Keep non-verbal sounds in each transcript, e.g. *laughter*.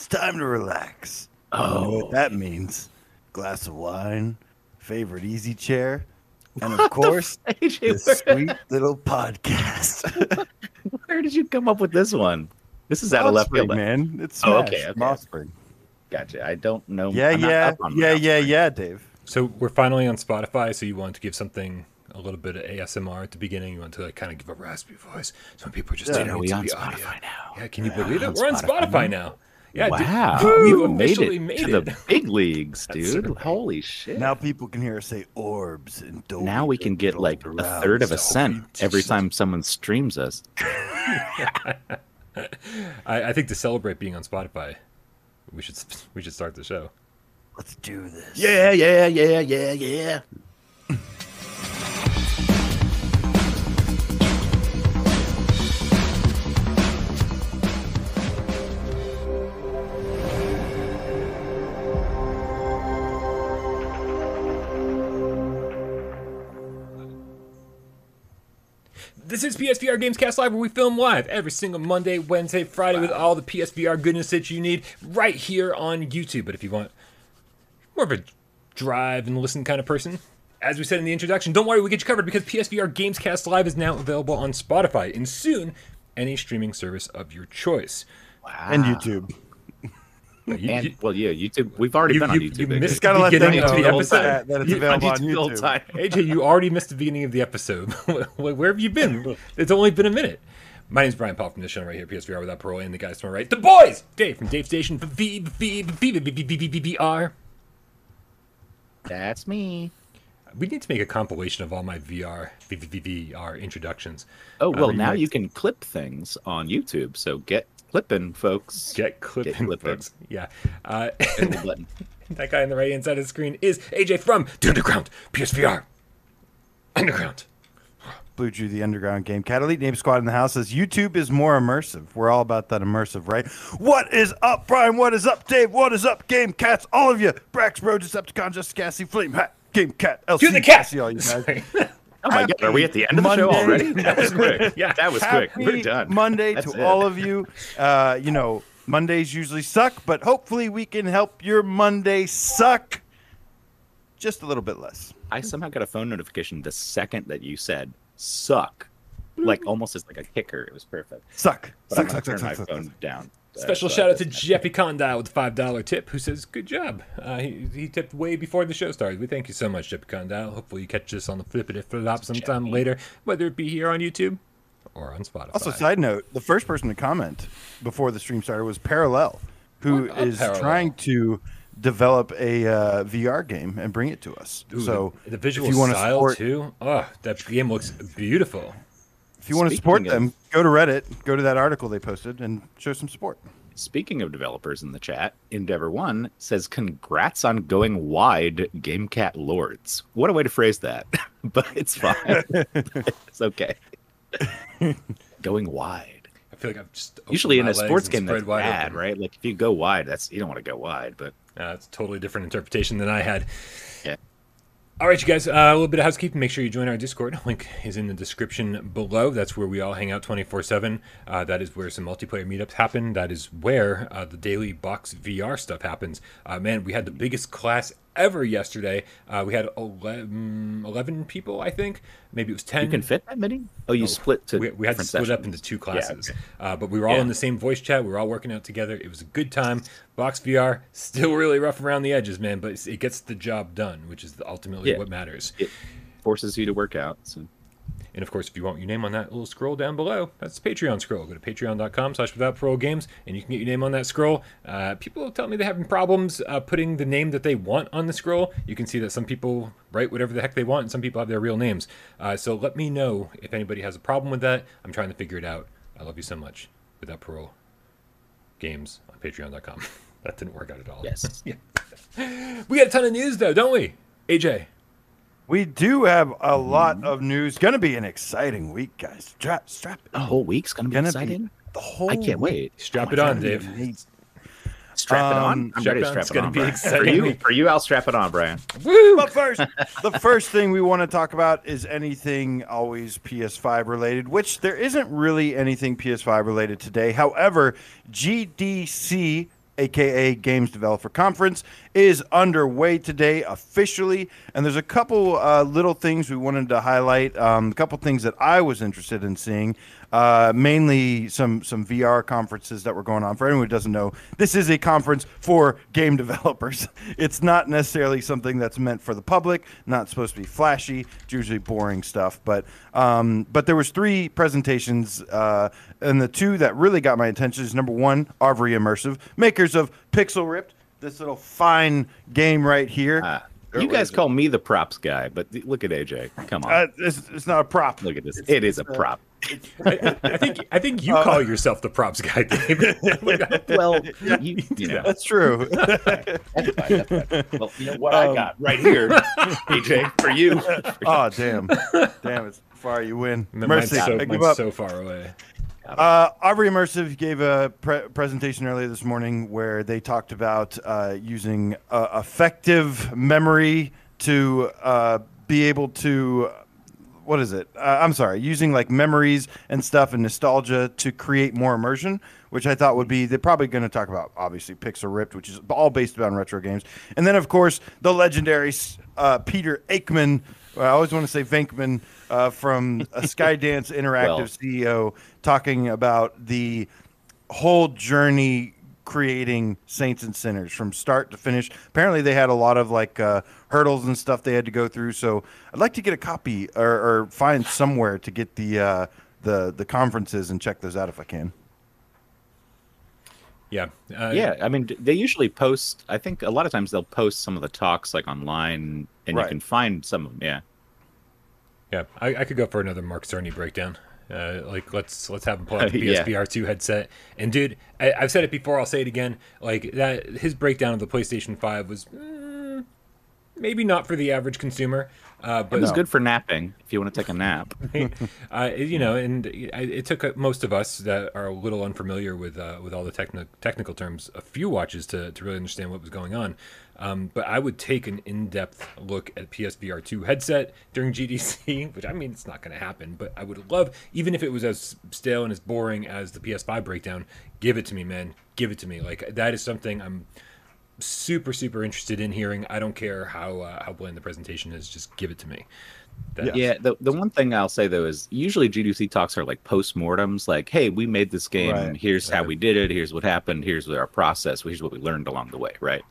It's time to relax. You know what oh. that means? Glass of wine, favorite easy chair, and of course, *laughs* AJ, this sweet little podcast. *laughs* where did you come up with this one? This is out of left Offspring, field. man. It's Oh, okay, from okay. Offspring. Gotcha. I don't know. Yeah, I'm yeah, yeah, yeah, yeah, Dave. So we're finally on Spotify. So you want to give something a little bit of ASMR at the beginning. You want to like kind of give a raspy voice. Some people are just Yeah. tuning Are we on the audio. Spotify now? Yeah, can you Yeah, believe it? We're on Spotify Spotify now. Yeah, dude, Wow, we've we made officially it made to it. the *laughs* big leagues, dude. right. Holy shit! Now people can hear us say orbs and Dolby now we can get like a third of a cent every time someone streams us. *laughs* I, I think to celebrate being on Spotify, we should *laughs* we should start the show. Let's do this. Yeah, yeah, yeah, yeah, yeah. This is PSVR Games Cast Live, where we film live every single Monday, Wednesday, Friday with all the PSVR goodness that you need right here on YouTube. But if you want more of a drive and listen kind of person, as we said in the introduction, don't worry, we get you covered because PSVR Games Cast Live is now available on Spotify and soon any streaming service of your choice. Wow. And YouTube. You, and, you, well, yeah, YouTube. We've already you, been on YouTube. You AJ. just gotta let them know the episode that it's available on YouTube. On YouTube. AJ, you already missed the beginning of the episode. Where have you been? It's only been a minute. My name's Brian Paul from this channel right here, PSVR Without Parole, and the guys to my right, the boys, Dave from Dave Station, VR. That's me. We need to make a compilation of all my VR VR introductions. Oh well, now you can clip things on YouTube. So get clipping, folks. Get clipping, clipping. folks. Yeah. Uh, Hit *laughs* that guy on the right hand side of the screen is AJ from The Underground PSVR. Underground. Blue Drew, the Underground Game Cat Elite Name Squad in the house says YouTube is more immersive. We're all about that immersive, right? What is up, Brian? What is up, Dave? What is up, Game Cats? All of you. Brax, Bro, Decepticon, Just Cassie, Flame Hat, Game Cat, LC. To the cat. See all you guys. *laughs* Oh my god, are we at the end of the show already? *laughs* That was quick. Yeah. that was quick. Happy We're done. Monday That's to it. all of you. Uh, you know, Mondays usually suck, but hopefully we can help your Monday suck just a little bit less. I somehow got a phone notification the second that you said "suck," like almost as like a kicker. It was perfect. Suck. But Suck, I'm suck, suck, turn suck, my suck, phone down. Special so shout out to doesn't- Jeffy Condile with the five dollar tip, who says good job. Uh, he, he tipped way before the show started. We thank you so much, Jeffy Condile. Hopefully you catch this on the flippity flop sometime Jeffy. later, whether it be here on YouTube or on Spotify. Also, side note: the first person to comment before the stream started was Parallel, who What Parallel? trying to develop a uh, VR game and bring it to us. Ooh, so, the, the visual if you want to style support, too. Oh, that game looks beautiful. If you want to support of- them, go to Reddit, go to that article they posted, and show some support. Speaking of developers in the chat, Endeavor One says, "Congrats on going wide, GameCat Lords." What a way to phrase that, *laughs* but it's fine. *laughs* it's okay. *laughs* going wide. I feel like I've just Usually in a sports game, that's wide bad, open. right? Like if you go wide, that's you don't want to go wide, but Uh, it's a totally different interpretation than I had. Yeah. All right, you guys. Uh, a little bit of housekeeping. Make sure you join our Discord. *laughs* Link is in the description below. That's where we all hang out 24 7. Uh, that is where some multiplayer meetups happen. That is where uh, the daily box VR stuff happens. Uh, man, we had the biggest class ever yesterday. Uh, we had 11, 11 people, I think. Maybe it was 10. you can fit that many. Oh, you split to. we, we had to split up into two Yeah, classes, okay. uh, but we were all Yeah. in the same voice chat. We were all working out together. It was a good time. Box VR still really rough around the edges, man, but it gets the job done, which is ultimately Yeah. what matters. It forces you to work out. So. And of course, if you want your name on that little scroll down below, that's the Patreon scroll. Go to patreon.com slash without parole games, and you can get your name on that scroll. Uh, people tell me they're having problems uh, putting the name that they want on the scroll. You can see that some people write whatever the heck they want, and some people have their real names. Uh, so let me know if anybody has a problem with that. I'm trying to figure it out. I love you so much. Without parole games on patreon.com. *laughs* that didn't work out at all. Yes. *laughs* yeah. We got a ton of news, though, don't we? AJ. We do have a Mm-hmm. lot of news. Going to be an exciting week, guys. Strap, strap. The whole week's gonna be Gonna be exciting. the whole. I can't week. wait. Strap Oh it on, God, Dave. Strap it on. I'm ready to strap strap on. it It's gonna on. be exciting For you, for you, I'll strap it on, Brian. Woo! But first, the first thing we want to talk about is anything always PS5 related, which there isn't really anything PS5 related today. However, GDC aka Games Developer Conference, is underway today officially. And there's a couple uh, little things we wanted to highlight. Um, a couple things that I was interested in seeing. Uh, mainly some some VR conferences that were going on. For anyone who doesn't know, this is a conference for game *laughs* developers. It's not necessarily something that's meant for the public. Not supposed to be flashy. It's usually boring stuff. But um, but there was three presentations, uh, and the two that really got my attention is number one, Arvore Immersive, makers of Pixel Ripped. This little fine game right here. Ah, you guys call me the props guy, but look at AJ. Come on, Uh, it's, it's not a prop. look at this. It is a prop. *laughs* I, I think I think you call yourself the props guy, Gabe. *laughs* *laughs* Well, you, you know, That's true. that's fine, that's fine. Well, you know what I got right here, AJ, for you. oh damn, damn! It's far you win. Mercy, so, I mine's up. so far away. Uh, Arvore Immersive gave a pre- presentation earlier this morning where they talked about uh, using uh, effective memory to uh, be able to. What is it? Uh, I'm sorry. Using like memories and stuff and nostalgia to create more immersion, which I thought would be. They're probably going to talk about obviously Pixel Ripped, which is all based on retro games, and then of course the legendary uh, Peter Akemann. I always want to say Venkman uh, from uh, Skydance *laughs* Interactive Well. CEO talking about the whole journey creating saints and sinners from start to finish. Apparently, they had a lot of like uh, hurdles and stuff they had to go through. So I'd like to get a copy or, or find somewhere to get the uh, the the conferences and check those out if I can. Yeah. Uh, Yeah, I mean, they usually post. I think a lot of times they'll post some of the talks like online, and Right. you can find some of them. Yeah, Yeah, I, I could go for another Mark Cerny breakdown. Uh, like let's let's have him pull *laughs* out the Yeah. PSVR two headset. And dude, I, I've said it before. I'll say it again. Like that, his breakdown of the PlayStation Five was mm, maybe not for the average consumer, uh, but it was No. good for napping if you want to take a nap. *laughs* uh, you know, and it it took uh, most of us that are a little unfamiliar with uh, with all the techni- technical terms a few watches to, to really understand what was going on. Um, but I would take an in-depth look at PSVR 2 headset during GDC, *laughs* which I mean it's not going to happen, but I would love, even if it was as stale and as boring as the PS5 breakdown, give it to me, man, give it to me. Like that is something I'm super super interested in hearing. I don't care how uh, how bland the presentation is, just give it to me. That- Yeah, the the one thing I'll say though is usually GDC talks are like post-mortems, like, hey, we made this game, Right, here's how we did it, here's what happened, here's what our process, here's what we learned along the way, right?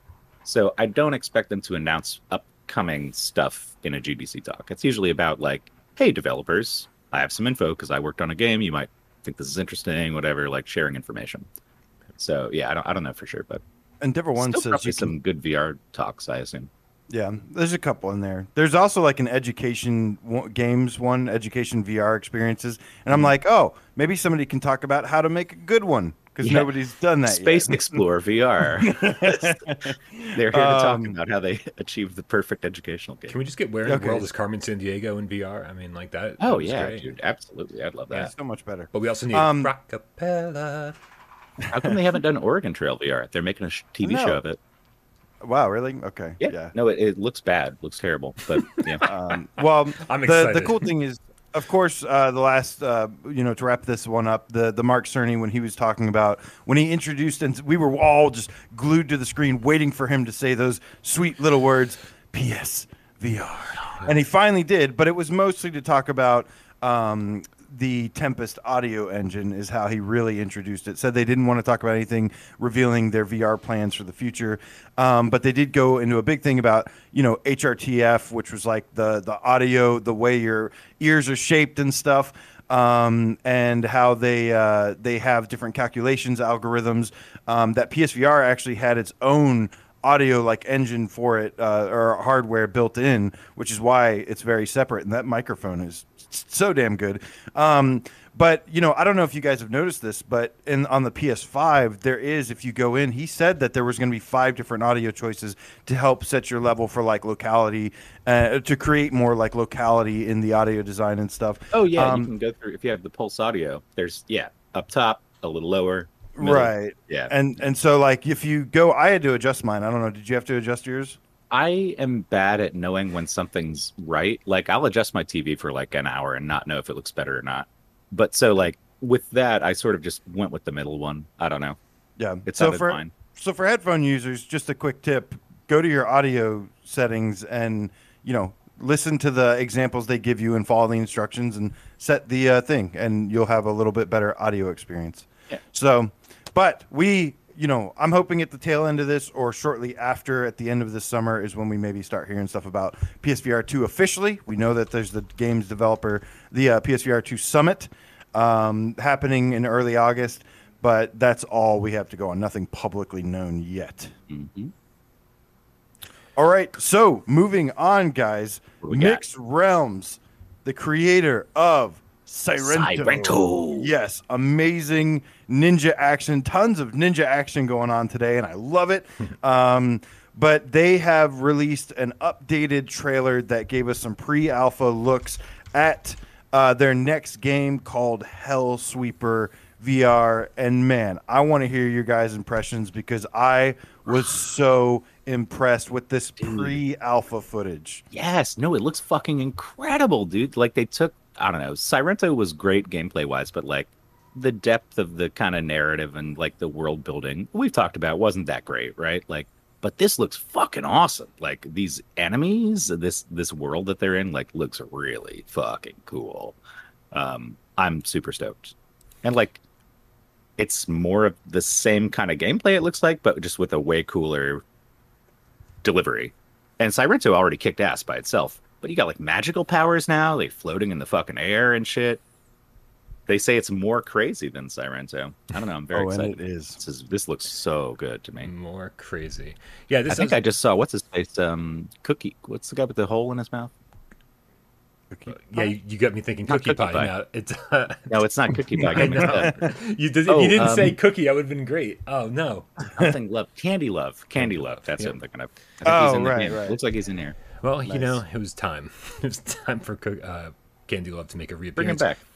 So I don't expect them to announce upcoming stuff in a GDC talk. It's usually about like, hey, developers, I have some info because I worked on a game. You might think this is interesting, whatever, like sharing information. So yeah, I don't I don't know for sure, but Endeavor One still says you can some good VR talks, I assume. Yeah, there's a couple in there. There's also like an education one- games one, education VR experiences, and I'm mm-hmm. like, oh, maybe somebody can talk about how to make a good one because Yeah. nobody's done that Space yet. Explorer VR. *laughs* They're here to talk Um, about how they achieved the perfect educational game. Can we just get Where in Okay. the World is Carmen Sandiego in VR? I mean, like that. that oh was yeah, great. dude, absolutely, I'd love Yeah. that. so much better. But we also need Um, Rockapella. How come they haven't done Oregon Trail VR? They're making a TV No. show of it. Wow, really? Okay. Yeah, Yeah. no, it, it looks bad, looks terrible, but yeah, *laughs* Um, well, I'm the the cool thing is, of course, uh, the last, uh, you know, to wrap this one up, the the Mark Cerny when he was talking about when he introduced, and we were all just glued to the screen waiting for him to say those sweet little words, PS VR, and he finally did. But it was mostly to talk about. Um, the Tempest audio engine is how he really introduced it. Said they didn't want to talk about anything revealing their VR plans for the future, um, but they did go into a big thing about you know HRTF, which was like the the audio, the way your ears are shaped and stuff, um, and how they uh, they have different calculations algorithms. Um, that PSVR actually had its own audio like engine for it uh, or hardware built in, which is why it's very separate. And that microphone is so damn good. Um, but you know, I don't know if you guys have noticed this, but in on the PS5, there is if you go in, he said that there was going to be five different audio choices to help set your level for like locality, uh, to create more like locality in the audio design and stuff. oh yeah, Um, you can go through if you have the Pulse Audio. There's yeah, up top, a little lower, middle. Right. Yeah, And and so like if you go, I had to adjust mine. I don't know. Did you have to adjust yours? I am bad at knowing when something's right. Like I'll adjust my TV for like an hour and not know if it looks better or not. But so like with that, I sort of just went with the middle one. I don't know. Yeah. It so sounded for fine. so for headphone users, just a quick tip: go to your audio settings and you know listen to the examples they give you and follow the instructions and set the uh, thing, and you'll have a little bit better audio experience. Yeah. So, but we, you know, I'm hoping at the tail end of this or shortly after, at the end of this summer, is when we maybe start hearing stuff about PSVR 2 officially. We know that there's the games developer, the uh, PSVR 2 Summit um, happening in early August, but that's all we have to go on. Nothing publicly known yet. Mhm. All right, so moving on, guys. Got? Realms, the creator of Sairento. Sairento. Yes, amazing ninja action. Tons of ninja action going on today, and I love it. *laughs* um, but they have released an updated trailer that gave us some pre-alpha looks at uh, their next game called Hellsweeper VR. And man, I want to hear your guys' impressions because I was so impressed with this pre-alpha footage. Yes, no, it looks fucking incredible, dude. Like they took, I don't know, Sairento was great gameplay wise, but like the depth of the kind of narrative and like the world building we've talked about wasn't that great, right? Like, but this looks fucking awesome. Like these enemies, this this world that they're in, like looks really fucking cool. Um, I'm super stoked, and like, it's more of the same kind of gameplay. It looks like, but just with a way cooler delivery. And Sairento already kicked ass by itself, but you got like magical powers now, like floating in the fucking air and shit. They say it's more crazy than Sairento. I don't know. I'm very *laughs* oh, and excited. it is. This, is, this looks so good to me. More crazy. Yeah, this I think is, I just saw what's his face. Um, Cookie. What's the guy with the hole in his mouth? Cookie yeah, you, you got me thinking cookie, Cookie pie. Pie. Now it's uh, No, it's not Cookie Pie. *laughs* I I know. you, did, Oh, you didn't say um, cookie. That would have been great. Oh no. Something love. Candy Love. Candy Love. That's Yeah. what I'm thinking of. I think Oh, he's in right, game. right. Looks like he's in here. Well, you know, it was time. *laughs* It was time for uh, Candy Love to make a reappearance. Bring him reappearance. back.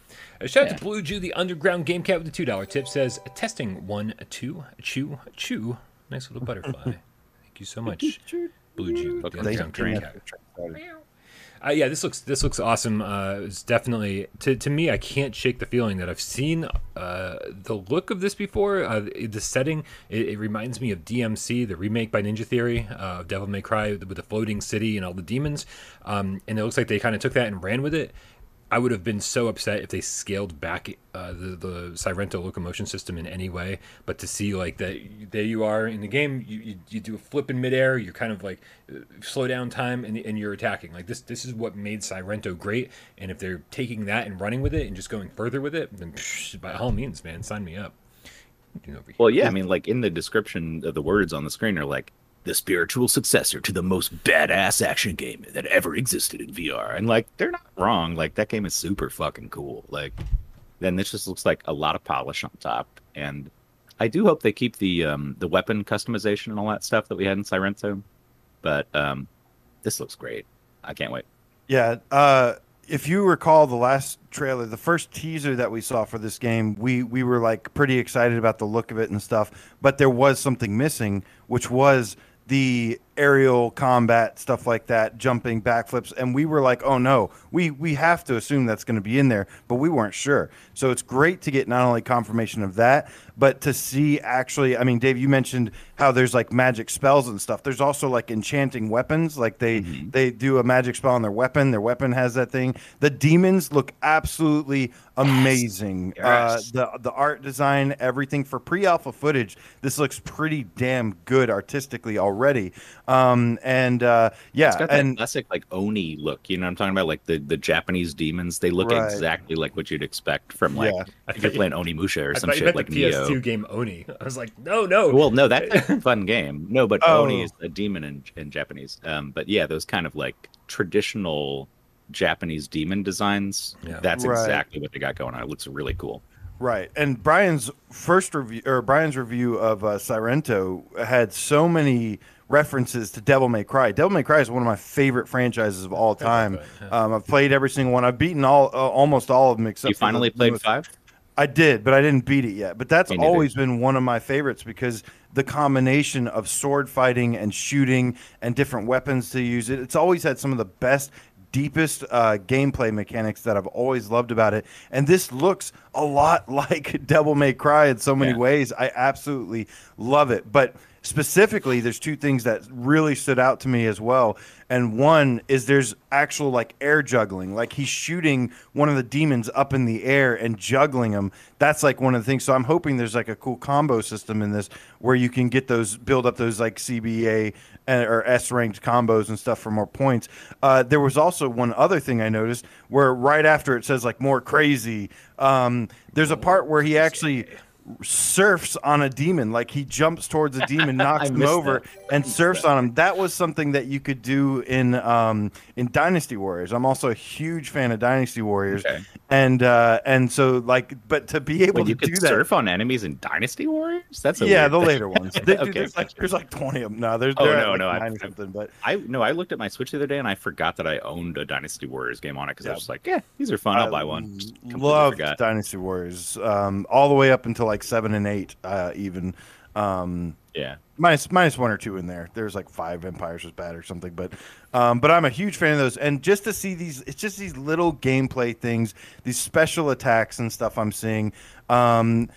A shout out Yeah. to Blue Jew, the underground game cat with the two dollar tip says testing one two chew chew. Nice little butterfly. *laughs* Thank you so much, *laughs* Blue Jew, the Thank underground game cat. Uh, yeah, this looks this looks awesome. Uh, it's definitely to to me. I can't shake the feeling that I've seen uh, the look of this before. Uh, the setting it, it reminds me of DMC, the remake by Ninja Theory uh, of Devil May Cry with the floating city and all the demons. Um, and it looks like they kind of took that and ran with it. I would have been so upset if they scaled back uh, the the Sairento locomotion system in any way. But to see like that, there you are in the game, you, you, you do a flip in midair, you're kind of like uh, slow down time, and, and you're attacking. Like this this is what made Sairento great. And if they're taking that and running with it and just going further with it, then psh, by all means, man, sign me up. Well, yeah, I mean, like in the description of the words on the screen are like the spiritual successor to the most badass action game that ever existed in VR, and like they're not wrong. Like that game is super fucking cool. Like, then this just looks like a lot of polish on top, and I do hope they keep the um the weapon customization and all that stuff that we had in Sairento. But um, this looks great. I can't wait. Yeah. Uh, if you recall the last trailer, the first teaser that we saw for this game, we we were like pretty excited about the look of it and stuff, but there was something missing, which was the aerial combat stuff like that, jumping backflips, and we were like, "Oh no, we we have to assume that's going to be in there," but we weren't sure. So it's great to get not only confirmation of that, but to see actually. I mean, Dave, you mentioned how there's like magic spells and stuff. There's also like enchanting weapons. Like they they do a magic spell on their weapon. Their weapon has that thing. The demons look absolutely amazing. Uh, Yes. the the art design, everything for pre-alpha footage. This looks pretty damn good artistically already. Um, and uh, yeah, It's got that and classic like Oni look. You know what I'm talking about? Like the, the Japanese demons. They look Right. exactly like what you'd expect from like Yeah. if you're playing Oni Onimusha or I some shit like the PS2 Neo. game Oni. I was like, no, no. Well, no, that's *laughs* a fun game. No, but Oh. Oni is a demon in, in Japanese. Um, but yeah, those kind of like traditional Japanese demon designs. Yeah. That's Right. exactly what they got going on. It looks really cool. Right. And Brian's first review or Brian's review of uh, Sairento had so many references to Devil May Cry. Devil May Cry is one of my favorite franchises of all time. Um, I've played every single one. I've beaten all uh, almost all of them except you for the finally played newest- five? I did, but I didn't beat it yet. But that's always been one of my favorites because the combination of sword fighting and shooting and different weapons to use it. It's always had some of the best, deepest uh, gameplay mechanics that I've always loved about it. And this looks a lot *laughs* like Devil May Cry in so many Yeah. ways. I absolutely love it. But specifically, there's two things that really stood out to me as well. And one is there's actual like air juggling, like he's shooting one of the demons up in the air and juggling them. That's like one of the things. So I'm hoping there's like a cool combo system in this where you can get those, build up those like CBA and, or S ranked combos and stuff for more points. Uh, there was also one other thing I noticed where right after it says like more crazy, um, there's a part where he actually surfs on a demon. Like he jumps towards a demon *laughs* knocks him over that. and surfs on him. That was something that you could do in um in dynasty warriors i'm also a huge fan of dynasty warriors Okay. and uh and so like but to be able you to do could that surf on enemies in Dynasty Warriors? That's a yeah the thing. later ones *laughs* They- Okay, there's like there's like 20 of them no there's Oh, no, like no, I- something but I no, I looked at my Switch the other day and I forgot that I owned a Dynasty Warriors game on it because I Yeah. was like, yeah, these are fun. I'll I buy one. Just completely Loved forgot. Dynasty Warriors, um, all the way up until like seven and eight, uh, even. Um, Yeah. minus minus one or two in there. There's like five empires was bad or something, but um, but I'm a huge fan of those. And just to see these, it's just these little gameplay things, these special attacks and stuff I'm seeing. Um,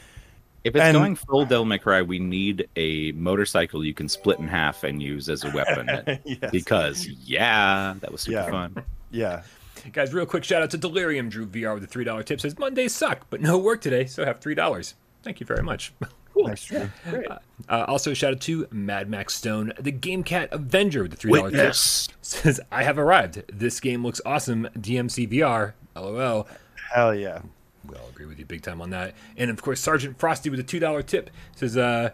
If it's And- going full Devil May Cry, we need a motorcycle you can split in half and use as a weapon. *laughs* yes. Because yeah, that was super Yeah. fun. yeah, Guys, real quick shout out to Delirium Drew VR with a three dollar tip. Says Mondays suck, but no work today, so have three dollars. Thank you very much. *laughs* Cool. Nice try. Uh, also, shout out to Mad Max Stone, the Game Cat Avenger with the three dollar tip. Says I have arrived. This game looks awesome. DMC VR. LOL. hell yeah. We all agree with you big time on that. And of course, Sergeant Frosty with a two dollar tip says, "Uh,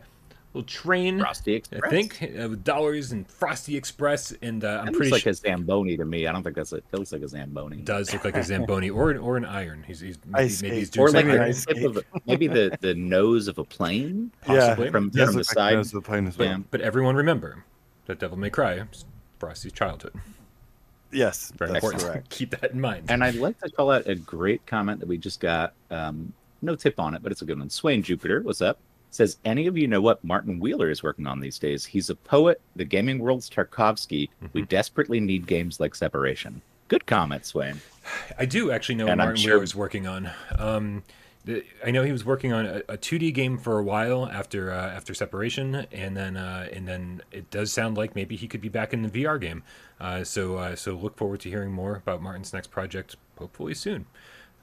little train, Frosty I think, uh, with dollars and Frosty Express." And uh, I'm That pretty looks like sure a Zamboni to me. I don't think that's a. It looks like a Zamboni. does look like a Zamboni or an or an iron. He's, he's *laughs* maybe, Ice maybe he's doing Or like something. the ice of maybe the, the nose of a plane. *laughs* Possibly. Yeah, From- from the like side. nose of the plane as well. Yeah. But everyone remember that Devil May Cry Frosty's childhood. Yes, Very that's important. correct. *laughs* Keep that in mind. And I'd like to call out a great comment that we just got. Um, no tip on it, but it's a good one. Swain Jupiter, what's up? Says, any of you know what Martin Wheeler is working on these days? He's a poet, the gaming world's Tarkovsky. Mm-hmm. We desperately need games like Separation. Good comment, Wayne. I do actually know what And I'm Martin sure- Wheeler is working on. Um, I know he was working on a, a 2D game for a while after uh, after separation, and then uh, and then it does sound like maybe he could be back in the VR game. Uh, so uh, so look forward to hearing more about Martin's next project, hopefully soon.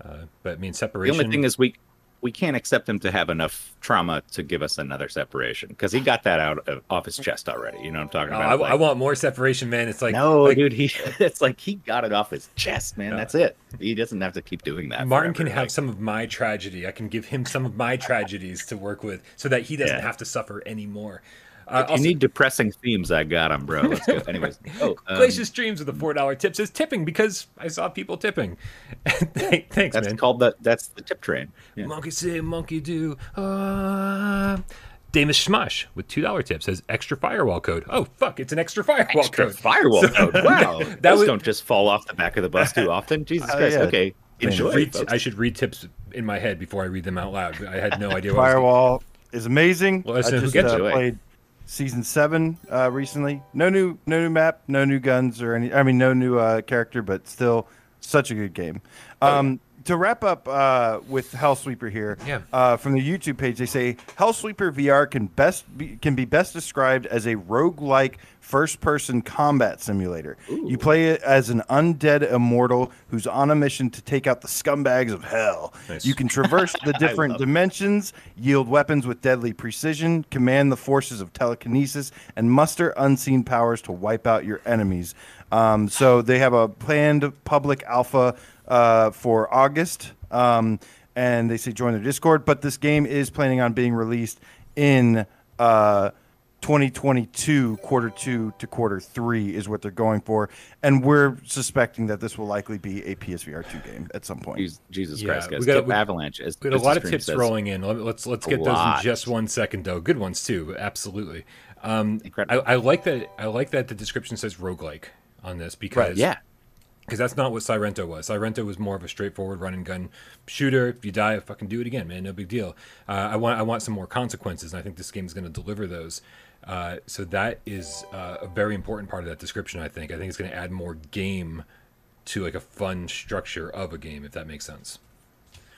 Uh, but I mean, separation. The only thing is, we we can't accept him to have enough trauma to give us another separation because he got that out of, off his chest already. You know what I'm talking Oh, about? I, Like, I want more separation, man. It's like no, like, dude. He *laughs* it's like he got it off his chest, man. That's it. He doesn't have to keep doing that. Martin forever. can have Like, some of my tragedy. I can give him some of my tragedies to work with, so that he doesn't Yeah. have to suffer anymore. Uh, If also- you need depressing themes, I got them, bro. Let's go. *laughs* Anyways, oh, um, Glacier Streams with a four dollar tip says tipping because I saw people tipping. *laughs* Thanks, that's man. called the that's the tip train. Yeah. Monkey say, monkey do. Uh... Davis Smush with two dollar tip says extra firewall code. Oh fuck, it's an extra firewall Extra code. firewall So- code. *laughs* Wow, That those was- don't just fall off the back of the bus too often. Jesus Oh, Christ. yeah. Okay, I should, enjoy. read, folks. I should read tips in my head before I read them out loud. I had no idea. What I was Firewall is amazing. Well, I listen, who just gets uh, it? played season seven uh, recently. No new, no new map, no new guns or any. I mean, no new uh, character, but still such a good game. Um, To wrap up uh, with Hellsweeper here, Yeah. uh, from the YouTube page, they say Hellsweeper VR can best be, can be best described as a roguelike first-person combat simulator. You play it as an undead immortal who's on a mission to take out the scumbags of hell. Nice. You can traverse the *laughs* different dimensions, yield weapons with deadly precision, command the forces of telekinesis, and muster unseen powers to wipe out your enemies. Um, so they have a planned public alpha uh, for August, um, and they say join their Discord. But this game is planning on being released in uh, 2022, quarter two to quarter three is what they're going for, and we're suspecting that this will likely be a PSVR two game at some point. Jesus, Jesus Yeah, Christ, guys. we got- Tip we- Avalanche. As We had a lot of tips says. rolling in. Let- Let's let's get those in just one second, though. Good ones too. Absolutely. Um, I, Incredible. I like that. I like that the description says roguelike on this because Yeah. Because that's not what Sairento was. Sairento was more of a straightforward run and gun shooter. If you die, fucking do it again, man. No big deal. Uh, I want I want some more consequences, and I think this game is going to deliver those. Uh, so that is uh, a very important part of that description. I think. I think it's going to add more game to like a fun structure of a game, if that makes sense.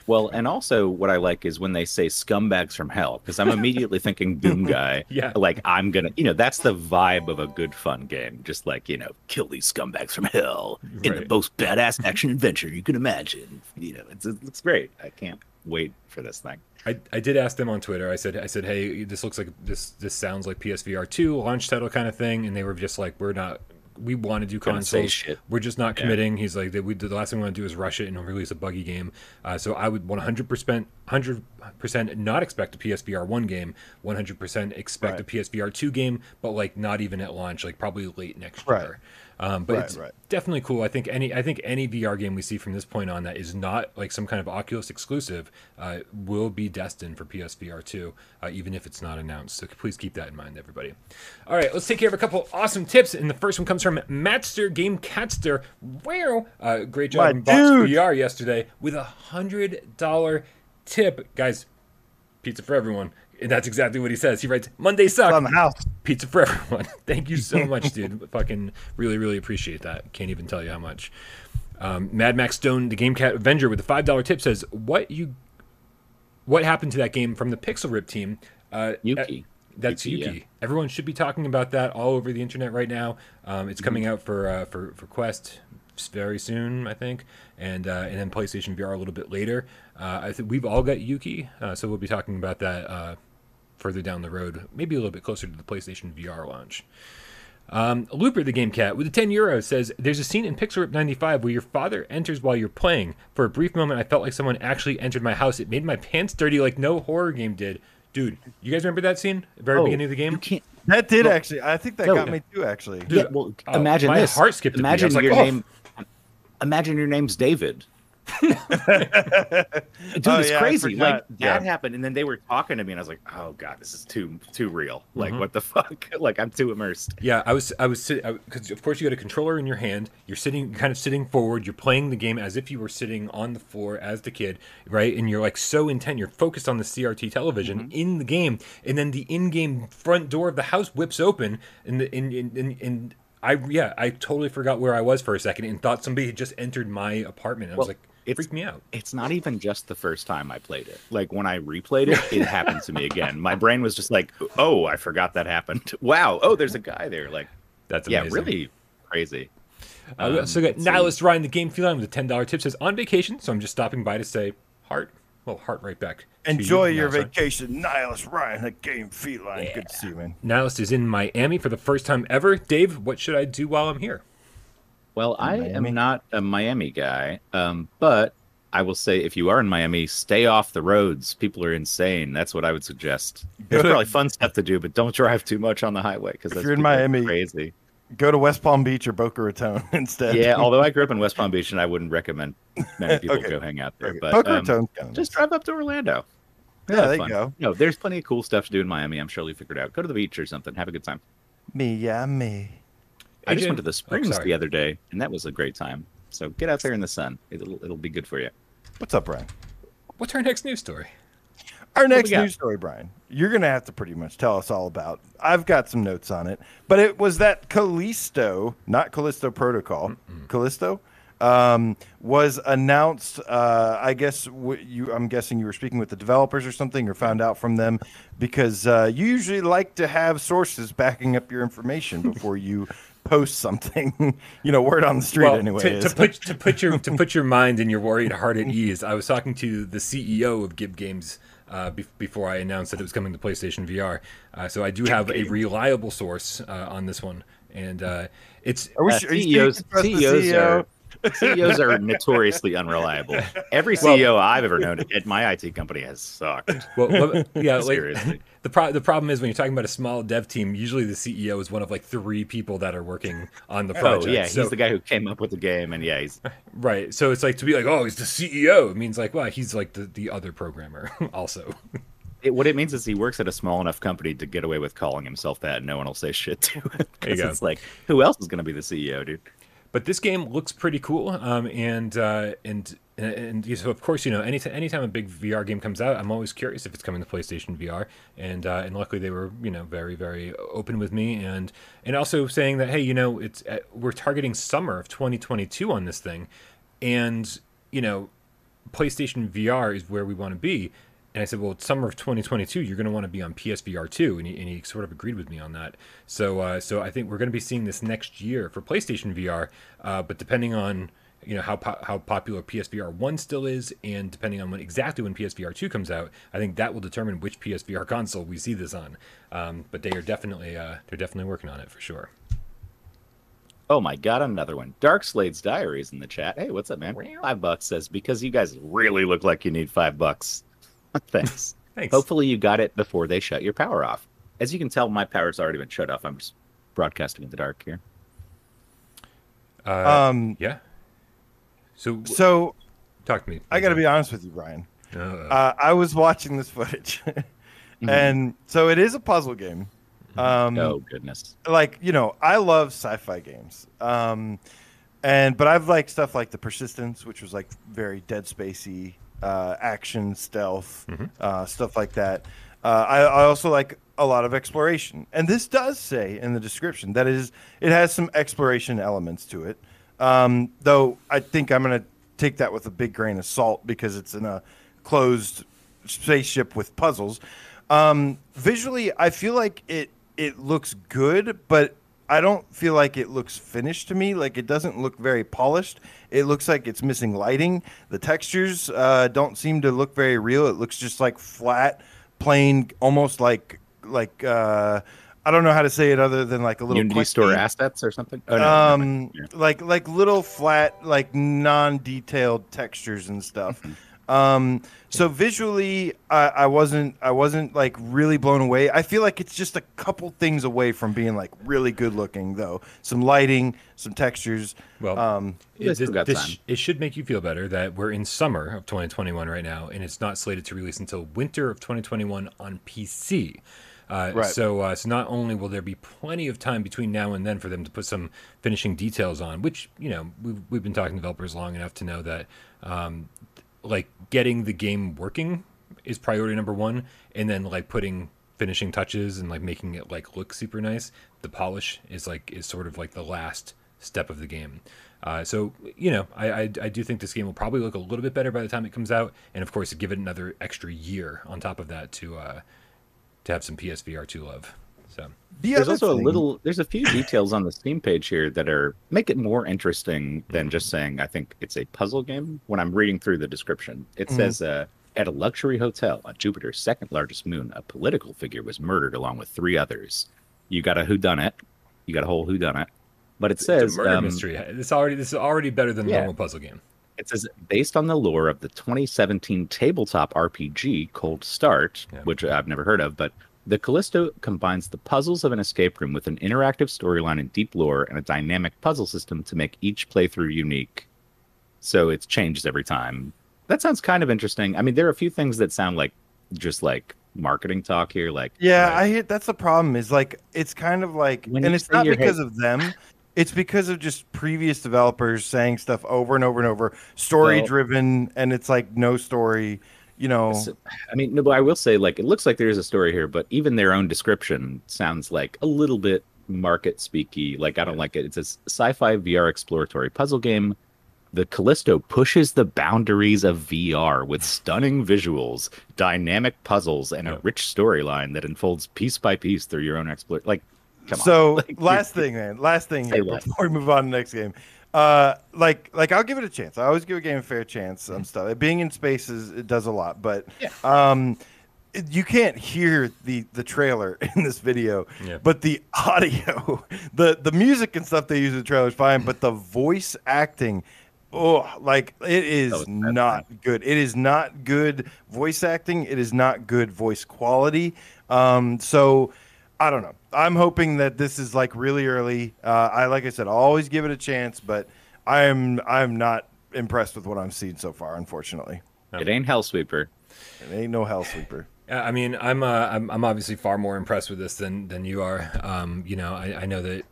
Well, and also what I like is when they say scumbags from hell, because I'm immediately thinking Doom *laughs* Guy. Yeah. Like I'm gonna, you know, that's the vibe of a good fun game. Just like you know, kill these scumbags from hell in the most badass action adventure you can imagine. You know, it's, it looks great. I can't wait for this thing. I, I did ask them on Twitter. I said I said, hey, this looks like this this sounds like PSVR two launch title kind of thing, and they were just like, we're not. We want to do consoles. We're just not Yeah. committing. He's like, we, the last thing we want to do is rush it and release a buggy game. Uh, so I would 100%, 100% not expect a PSVR one game, 100% expect a PSVR two game, but like not even at launch, like probably late next Right. year. Um, but Right, it's right. definitely cool. I think any I think any VR game we see from this point on that is not like some kind of Oculus exclusive uh, will be destined for PSVR 2, uh, even if it's not announced. So please keep that in mind, everybody. All right, let's take care of a couple awesome tips. And the first one comes from Matster Game Catster. Wow, uh, great job My in Box dude. VR yesterday with a hundred dollar tip, guys. Pizza for everyone. And that's exactly what he says. He writes, Monday sucks. on the house. Pizza for everyone. *laughs* Thank you so much, dude. *laughs* Fucking really, really appreciate that. Can't even tell you how much. Um, Mad Max Stone, the Game Cat Avenger, with a five dollar tip says, "What you, what happened to that game from the Pixel Rip team?" Uh, Yuki. uh, that's Yuki, Yuki. yeah. Everyone should be talking about that all over the internet right now. Um, it's Mm-hmm. coming out for uh, for for Quest very soon, I think, and uh, and then PlayStation VR a little bit later. Uh, I think we've all got Yuki, uh, so we'll be talking about that uh, further down the road, maybe a little bit closer to the PlayStation VR launch. Um, Looper, the game cat, with the 10 euros, says There's a scene in Pixel Rip 95 where your father enters while you're playing. For a brief moment, I felt like someone actually entered my house. It made my pants dirty like no horror game did. Dude, you guys remember that scene? The very Oh, beginning of the game? You can't. *laughs* That did actually. I think that No. got me too. Actually. Dude, yeah, well, oh, imagine my this. heart skipped a beat. I Imagine was like, your "Oh." name. Imagine your name's David. *laughs* Dude, Oh, it's yeah, crazy. Like that Yeah. happened, and then they were talking to me, and I was like, "Oh God, this is too too real. Like, Mhm. what the fuck? *laughs* like, I'm too immersed." Yeah, I was, I was, sitting because of course you got a controller in your hand. You're sitting, kind of sitting forward. You're playing the game as if you were sitting on the floor as the kid, right? And you're like so intent. You're focused on the CRT television in the game, and then the in-game front door of the house whips open, and the in in in. in I yeah, I totally forgot where I was for a second and thought somebody had just entered my apartment. And I was Well, like, it it's- freaked me out. It's not even just the first time I played it. Like when I replayed it, it happened to me *laughs* again. My brain was just like, "Oh, I forgot that happened. *laughs* Wow. Oh, there's a guy there." Like, That's yeah, really crazy. Uh, we Um, also got let's see. Ryan, the game feline, with a ten dollar tip says on vacation, so I'm just stopping by to say heart. Well, heart right back. to you, Enjoy your Nihilist Ryan. vacation, Nihilus Ryan, the game feline. Good to see you, man. Nihilist is in Miami for the first time ever. Dave, what should I do while I'm here? Well, I Miami? am not a Miami guy, um, but I will say if you are in Miami, stay off the roads. People are insane. That's what I would suggest. There's Go probably fun stuff to do, but don't drive too much on the highway because If you're in Miami- crazy. Go to West Palm Beach or Boca Raton *laughs* instead. Yeah, although I grew up in West Palm Beach, and I wouldn't recommend many *laughs* people Okay. go hang out there. Okay. But Boca um, Raton's kind of just drive up to Orlando. Yeah, Have there you fun. go. No, there's plenty of cool stuff to do in Miami. I'm sure you'll figure it out. Go to the beach or something. Have a good time. me, yeah, me. I just went to the oh, springs sorry. the other day, and that was a great time. So get out there in the sun. It'll it'll be good for you. What's up, Brian? What's our next news story? Our next news story, Brian, you're going to have to pretty much tell us all about. I've got some notes on it, but it was that Callisto, not Callisto Protocol, Callisto, um, was announced. Uh, I guess w- you. I'm guessing you were speaking with the developers or something, or found out from them, because uh, you usually like to have sources backing up your information *laughs* before you post something. *laughs* you know, word on the street Well, anyway. to, to put to put your to *laughs* put your mind and your worried heart at ease, I was talking to the CEO of Gib Games uh, be- before I announced that it was coming to PlayStation VR. Uh, so I do have a reliable source uh, on this one, and uh, it's Are we Uh, sure- are you sure CEOs, can CEOs CEO? are CEOs are notoriously unreliable. Every CEO I've ever known at my IT company has sucked. well, yeah, like Seriously. the pro- the problem is when you're talking about a small dev team, usually the CEO is one of like three people that are working on the project. Oh yeah, he's the guy who came up with the game, and yeah, he's Right. So it's like to be like, oh, he's the CEO. It means like, well, he's like the, the other programmer *laughs* also. it, what it means is he works at a small enough company to get away with calling himself that, and no one will say shit to him. There you 'Cause go. It's like who else is going to be the CEO, dude? But this game looks pretty cool. Um, and uh, and and and so of course, you know, any anytime a big VR game comes out, I'm always curious if it's coming to PlayStation VR. And uh, and luckily they were you know very very open with me and and also saying that hey, you know, it's uh, we're targeting summer of 2022 on this thing, and you know PlayStation VR is where we want to be. And I said, well, summer of 2022, you're going to want to be on PSVR 2. And he, and he sort of agreed with me on that. So, uh, so I think we're going to be seeing this next year for PlayStation VR. Uh, but depending on you know how po- how popular PSVR one still is, and depending on when exactly when PSVR two comes out, I think that will determine which PSVR console we see this on. Um, but they are definitely uh, they're definitely working on it for sure. Oh my god, another one. Dark Slade's Diaries in the chat. Hey, what's up, man? Five bucks says because you guys really look like you need five bucks. *laughs* Thanks. Thanks. Hopefully you got it before they shut your power off. As you can tell, my power's already been shut off. I'm just broadcasting in the dark here. Uh, Um, yeah. So, so talk to me. I got to be honest with you, Brian. Uh, Uh, I was watching this footage, *laughs* Mm-hmm. and so it is a puzzle game. Um, oh goodness. like you know, I love sci-fi games. Um, and but I've liked stuff like The Persistence, which was like very Dead Spacey, uh, action, stealth, uh, stuff like that. Uh, I, I also like a lot of exploration, and this does say in the description that it is it has some exploration elements to it. Um, though I think I'm gonna take that with a big grain of salt because it's in a closed spaceship with puzzles. Um, visually, I feel like it it looks good, but I don't feel like it looks finished to me. Like it doesn't look very polished. It looks like it's missing lighting. The textures uh, don't seem to look very real. It looks just like flat, plain, almost like like uh, I don't know how to say it other than like a little Unity store game. assets or something? Oh, no, um, Yeah. like like little flat, like non-detailed textures and stuff. Um, so visually, I, I wasn't I wasn't like really blown away. I feel like it's just a couple things away from being like really good looking, though. Some lighting, some textures. well, Um, it, still got this, time. it should make you feel better that we're in summer of 2021 right now, and it's not slated to release until winter of 2021 on PC. Uh, Right. So, uh, so not only will there be plenty of time between now and then for them to put some finishing details on, which you know we've we've been talking to developers long enough to know that, um, like getting the game working is priority number one, and then like putting finishing touches and like making it like look super nice. The polish is like is sort of like the last step of the game. Uh, so you know, I, I I do think this game will probably look a little bit better by the time it comes out, and of course, give it another extra year on top of that to uh, to have some PSVR two love. So the There's other also a little. There's a few details on the Steam page here that are make it more interesting than just saying I think it's a puzzle game. When I'm reading through the description, it Mhm. says uh, at a luxury hotel on Jupiter's second largest moon, a political figure was murdered along with three others. You got a who done it. You got a whole who done it. But it it's says a murder um, mystery. This already this is already better than a Yeah. normal puzzle game. It says based on the lore of the 2017 tabletop RPG Cold Start, Yeah. which I've never heard of, but the Callisto combines the puzzles of an escape room with an interactive storyline and deep lore and a dynamic puzzle system to make each playthrough unique. So it's changed every time. That sounds kind of interesting. I mean, there are a few things that sound like just like marketing talk here, like Yeah, Right. I hit. That's the problem. Is like it's kind of like, and it's not because head- of them. It's because of just previous developers saying stuff over and over and over, story driven, and it's like no story. You know, I mean, no, but I will say, like, it looks like there is a story here, but even their own description sounds like a little bit market speaky. Like, I don't like it. It's a sci-fi VR exploratory puzzle game. The Callisto pushes the boundaries of VR with stunning visuals, dynamic puzzles, and a rich storyline that unfolds piece by piece through your own explore. Like, come on. so *laughs* Like, last thing, man. Last thing here before we move on to the next game. Uh, like, like I'll give it a chance. I always give a game a fair chance Mm-hmm. and stuff. Being in spaces, it does a lot, but Yeah. um, you can't hear the the trailer *laughs* in this video, Yeah. but the audio, *laughs* the the music and stuff they use in the trailer is fine, but the voice acting. Oh, like it is it's bad, not good. It is not good voice acting. It is not good voice quality. Um, so I don't know. I'm hoping that this is like really early. Uh, I like I said, I'll always give it a chance, but I'm I'm not impressed with what I'm seeing so far. Unfortunately, it ain't Hellsweeper. it ain't no hell sweeper. I mean, I'm, uh, I'm I'm obviously far more impressed with this than than you are. Um, you know, I, I know that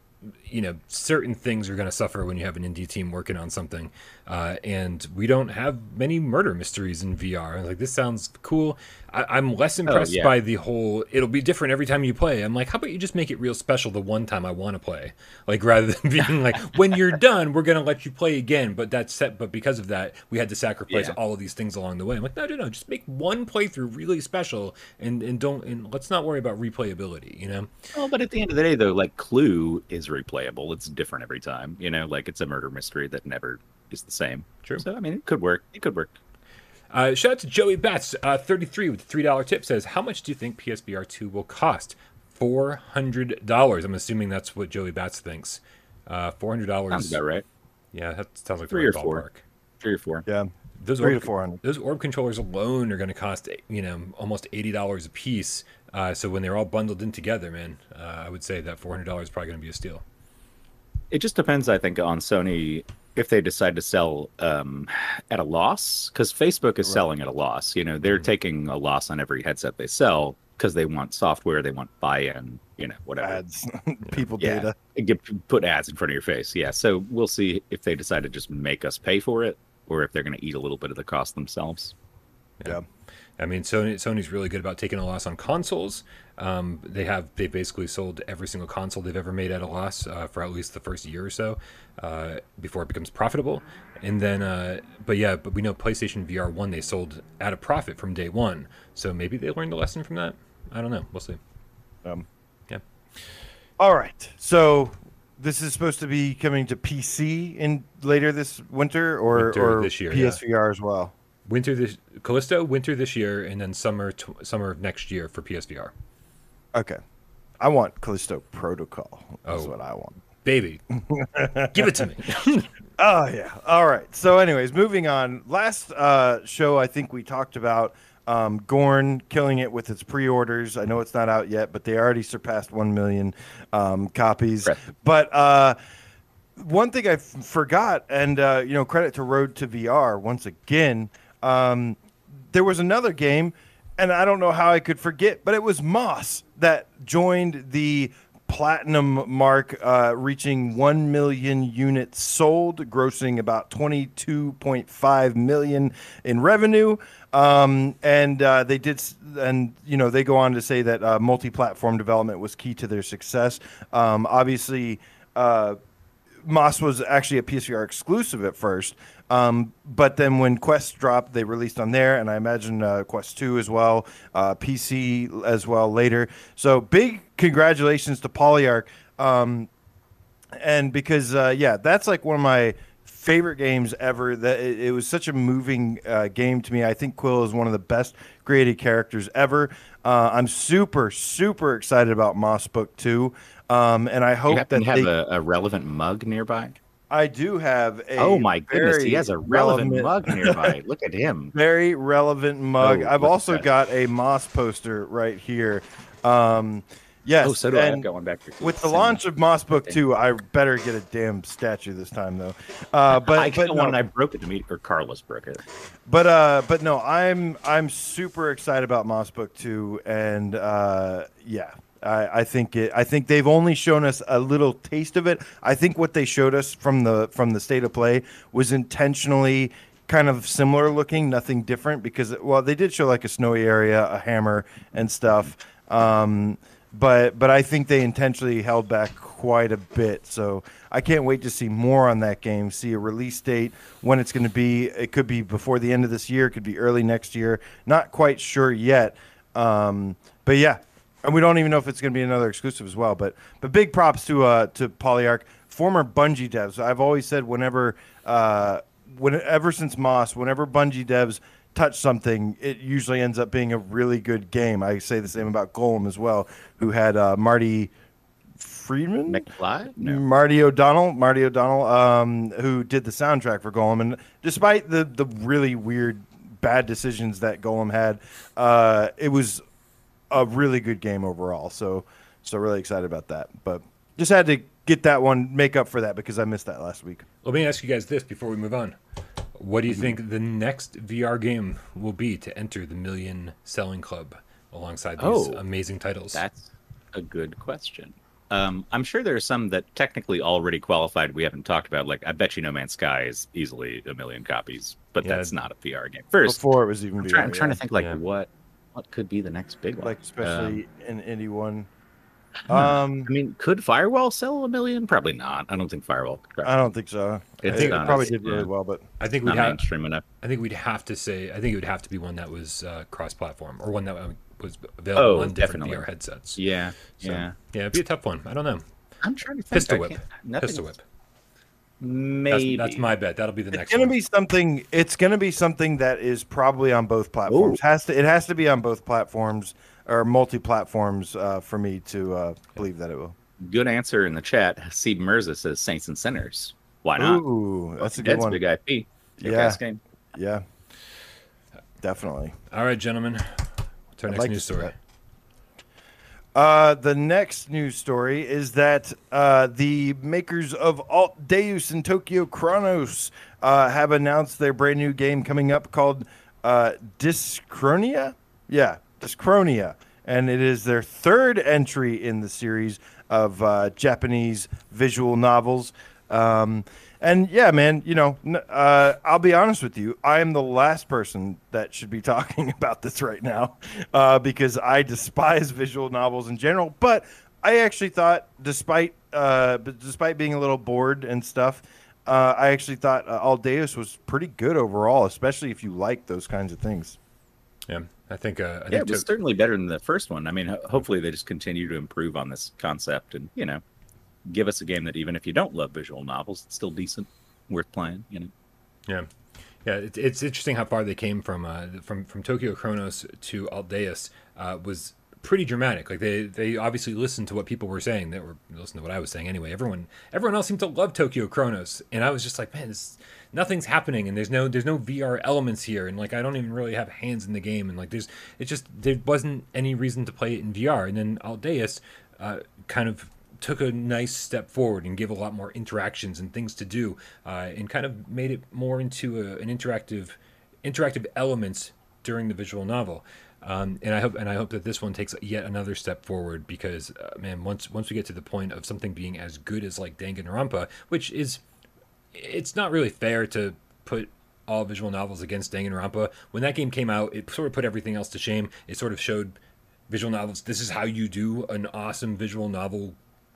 you know certain things are going to suffer when you have an indie team working on something uh, and we don't have many murder mysteries in vr like this sounds cool I, am less oh, impressed yeah. by the whole it'll be different every time you play i'm like how about you just make it real special the one time i want to play like rather than *laughs* being like when you're done we're going to let you play again but that's set but because of that we had to sacrifice Yeah. all of these things along the way i'm like no no no just make one playthrough really special and and don't and let's not worry about replayability you know Well, but at the end of the day, though, like Clue is replayable. It's different every time. You know, like it's a murder mystery that never is the same. True. So I mean, it could work. It could work. Uh, shout out to Joey Bats, uh, 33 with a $3 tip says, How much do you think PSVR 2 will cost? $400. I'm assuming that's what Joey Bats thinks. Uh, $400. Sounds about right. Yeah, that sounds like the Three right or four. ballpark. Three or four. Yeah, Those three to orb, four hundred. those orb controllers alone are going to cost, you know, almost $80 a piece. Uh, so when they're all bundled in together, man, uh, I would say that $400 is probably going to be a steal. It just depends, I think, on Sony if they decide to sell um, at a loss, because Facebook is selling at a loss. You know, they're Mhm. taking a loss on every headset they sell because they want software, they want buy-in, you know, whatever. Ads, *laughs* people Yeah. data. Get, put ads in front of your face. Yeah. So we'll see if they decide to just make us pay for it, or if they're going to eat a little bit of the cost themselves. Yeah. I mean, Sony Sony's really good about taking a loss on consoles. Um, they have they basically sold every single console they've ever made at a loss uh, for at least the first year or so uh, before it becomes profitable. And then, uh, but yeah, but we know PlayStation VR one they sold at a profit from day one. So maybe they learned a lesson from that. I don't know. We'll see. Um, Yeah. All right. So this is supposed to be coming to PC in later this winter or, Winter or this year, yeah. PSVR as well. Winter this Callisto winter this year, and then summer tw- summer of next year for PSVR. Okay. I want Callisto Protocol. That's Oh. what I want. Baby, *laughs* give it to me. *laughs* Oh yeah. All right. So, anyways, moving on. Last uh, show, I think we talked about um, Gorn killing it with its pre-orders. I know it's not out yet, but they already surpassed one million um, copies. Correct. But uh, one thing I f- forgot, and uh, you know, credit to Road to VR once again. Um, there was another game, and I don't know how I could forget, but it was Moss that joined the platinum mark, uh, reaching 1 million units sold, grossing about 22.5 million in revenue. Um, and uh, they did, and you know, they go on to say that uh, multi-platform development was key to their success. Um, obviously, uh, Moss was actually a PSVR exclusive at first, um, but then when Quest dropped, they released on there, and I imagine uh, Quest Two as well, uh, PC as well later. So big congratulations to Polyarc, um, and because uh, yeah, that's like one of my favorite games ever. That it, it was such a moving uh, game to me. I think Quill is one of the best created characters ever. Uh, I'm super super excited about Moss Book Two. Um, and I hope happen that to have they, a, a relevant mug nearby? I do have a. oh my goodness, he has a relevant, relevant- mug *laughs* nearby. Look at him. Very relevant mug. Oh, I've also got a Moss poster right here. Um, yes. Oh, so do I. I've got one back here. With the Same. launch of Moss Book. 2, I better get a damn statue this time, though. Uh, but *laughs* I but got no, one and I broke it to me, or Carlos broke it. but uh, but no, I'm I'm super excited about Moss Book Two, and uh, yeah, I, I think it. I think they've only shown us a little taste of it. I think what they showed us from the from the state of play was intentionally kind of similar looking, nothing different because well, they did show like a snowy area, a hammer, and stuff. Um, but but I think they intentionally held back quite a bit. So I can't wait to see more on that game. See a release date when it's going to be. It could be before the end of this year. It could be early next year. Not quite sure yet. Um, but yeah, and we don't even know if it's going to be another exclusive as well. But but big props to uh to Polyarc, former Bungie devs. I've always said whenever uh when ever since Moss, whenever Bungie devs touch something, it usually ends up being a really good game. I say the same about Golem as well, who had uh, Marty Friedman. McFly? No. Marty O'Donnell, Marty O'Donnell, um, who did the soundtrack for Golem, and despite the the really weird, bad decisions that Golem had, uh, it was a really good game overall. So, so really excited about that. But just had to get that one, make up for that because I missed that last week. Let me ask you guys this before we move on. What do you think the next VR game will be to enter the million selling club alongside these Oh, amazing titles? That's a good question. Um, I'm sure there are some that technically already qualified we haven't talked about. Like I bet you No Man's Sky is easily a million copies, but Yeah. that's not a VR game. First, Before it was even I'm, VR, try- I'm trying to think like Yeah. what what could be the next big one. like especially Um, in indie one. Um, I mean, could Firewall sell a million? Probably not. I don't think Firewall. Could I don't think so. It's it, it probably did really yeah. well, but I think we'd have. mainstream enough. I think we'd have to say. I think it would have to be one that was uh, cross-platform or one that was available Oh, on different definitely. VR headsets. Yeah, So, yeah. yeah, it'd be a tough one. I don't know. I'm trying to think. Pistol whip. Pistol whip. That's, Maybe that's my bet. That'll be the it's next It's gonna one. be something. It's gonna be something that is probably on both platforms. Has to. It has to be on both platforms or multi-platforms uh, for me to uh, believe that it will. good answer in the chat. Steve Mirza says Saints and Sinners. Why not? Ooh, that's a good Dead's one. big IP. Yeah. Game. Yeah, definitely. All right, gentlemen. What's our I'd next like news to see story? Uh, the next news story is that uh, the makers of Alt Deus and Tokyo Chronos uh, have announced their brand new game coming up called uh. Yeah, Dyschronia. And it is their third entry in the series of uh, Japanese visual novels. Um, and yeah, man, you know, uh, I'll be honest with you. I am the last person that should be *laughs* talking about this right now uh, because I despise visual novels in general. But I actually thought, despite uh, despite being a little bored and stuff, uh, I actually thought uh, Alt Deus was pretty good overall, especially if you like those kinds of things. Yeah, I think. Uh, I Yeah, think it was to- certainly better than the first one. I mean, ho- hopefully they just continue to improve on this concept and, you know, give us a game that even if you don't love visual novels, it's still decent, worth playing, you know. Yeah, yeah. It's, it's interesting how far they came from uh, from from Tokyo Chronos to Alt Deus uh, was pretty dramatic. Like they they obviously listened to what people were saying. They were listening to what I was saying anyway. Everyone everyone else seemed to love Tokyo Chronos, and I was just like, man, this nothing's happening, and there's no there's no VR elements here, and like I don't even really have hands in the game, and like there's it's just there wasn't any reason to play it in VR. And then Alt Deus uh, kind of took a nice step forward and gave a lot more interactions and things to do, uh, and kind of made it more into a, an interactive, interactive elements during the visual novel. Um, and I hope and I hope that this one takes yet another step forward because uh, man, once once we get to the point of something being as good as like Danganronpa, which is, it's not really fair to put all visual novels against Danganronpa. When that game came out, it sort of put everything else to shame. It sort of showed visual novels. This is how you do an awesome visual novel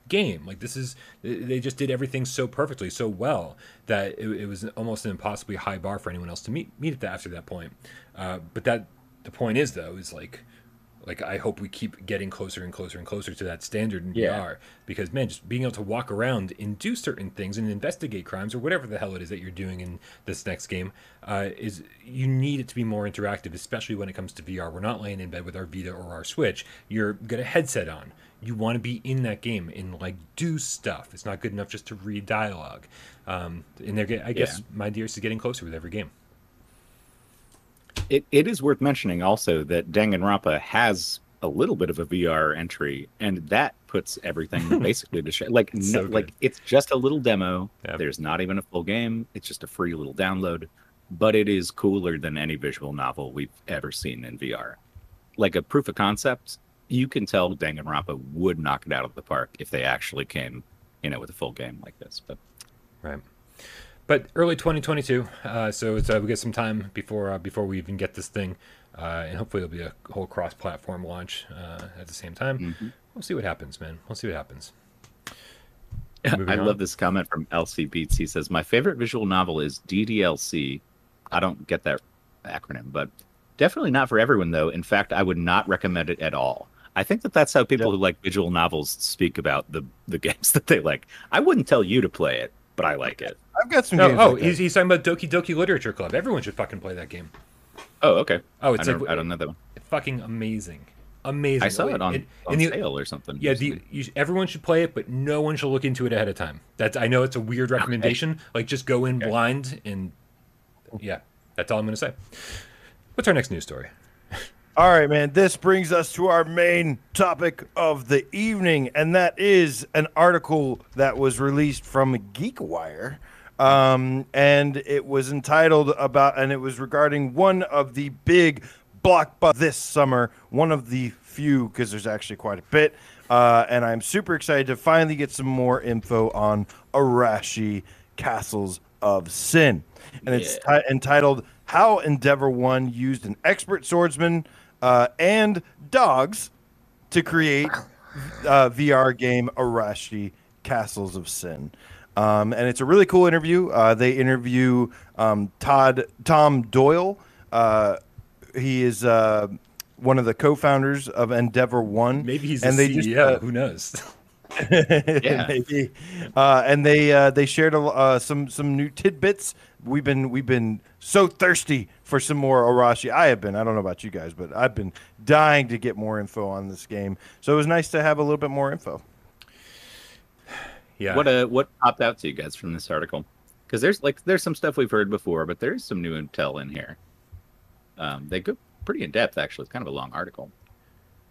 game. Like this is they just did everything so perfectly, so well that it, it was almost an impossibly high bar for anyone else to meet meet at that after that point. Uh, but that the point is though is like like I hope we keep getting closer and closer and closer to that standard in Yeah. VR because man, just being able to walk around and do certain things and investigate crimes or whatever the hell it is that you're doing in this next game uh, is you need it to be more interactive, especially when it comes to VR. We're not laying in bed with our Vita or our Switch. You're got a headset on. You want to be in that game and like do stuff. It's not good enough just to read dialogue. Um, and they're, I guess my dearest is getting closer with every game. It, it is worth mentioning also that Danganronpa has a little bit of a VR entry, and that puts everything *laughs* basically to shame. Like, It's so good. like it's just a little demo. Yep. There's not even a full game. It's just a free little download, but it is cooler than any visual novel we've ever seen in VR. Like a proof of concept, you can tell Danganronpa would knock it out of the park if they actually came, you know, with a full game like this. But Right. But early 2022, uh, so it's, uh, we get some time before uh, before we even get this thing, uh, and hopefully it'll be a whole cross-platform launch uh, at the same time. Mm-hmm. We'll see what happens, man. We'll see what happens. I on. love this comment from LC Beats. He says, My favorite visual novel is DDLC. I don't get that acronym, but definitely not for everyone, though. In fact, I would not recommend it at all. I think that that's how people Yeah. who like visual novels speak about the, the *laughs* games that they like. I wouldn't tell you to play it, but I like it. I've got some No, games. oh, like that. he's, he's talking about Doki Doki Literature Club. Everyone should fucking play that game. Oh, okay. Oh, it's I, like don't, I don't know that one. fucking amazing, amazing. I saw it on, in on the- sale or something. Yeah, the, you, everyone should play it, but no one should look into it ahead of time. That's I know it's a weird recommendation. Like just go in Okay. blind and yeah, that's all I'm gonna say. What's our next news story? All right, man. This brings us to our main topic of the evening, and that is an article that was released from GeekWire. Um, and it was entitled about, and it was regarding one of the big blockbusters this summer. One of the few, because there's actually quite a bit. Uh, and I'm super excited to finally get some more info on Arashi Castles of Sin. And it's ti- entitled How Endeavor One Used an Expert Swordsman uh, and Dogs to create uh, VR game Arashi Castles of Sin. Um, and it's a really cool interview. Uh, they interview um, Todd Tom Doyle. Uh, he is uh, one of the co-founders of Endeavor One. Maybe he's and the they CEO. just, uh, Who knows? *laughs* Yeah. maybe. Uh, and they uh, they shared a, uh, some some new tidbits. We've been we've been so thirsty for some more Arashi. I have been. I don't know about you guys, but I've been dying to get more info on this game. So it was nice to have a little bit more info. *sighs* Yeah. What uh, what popped out to you guys from this article? Because there's like there's some stuff we've heard before, but there's some new intel in here. Um, they go pretty in depth actually. It's kind of a long article.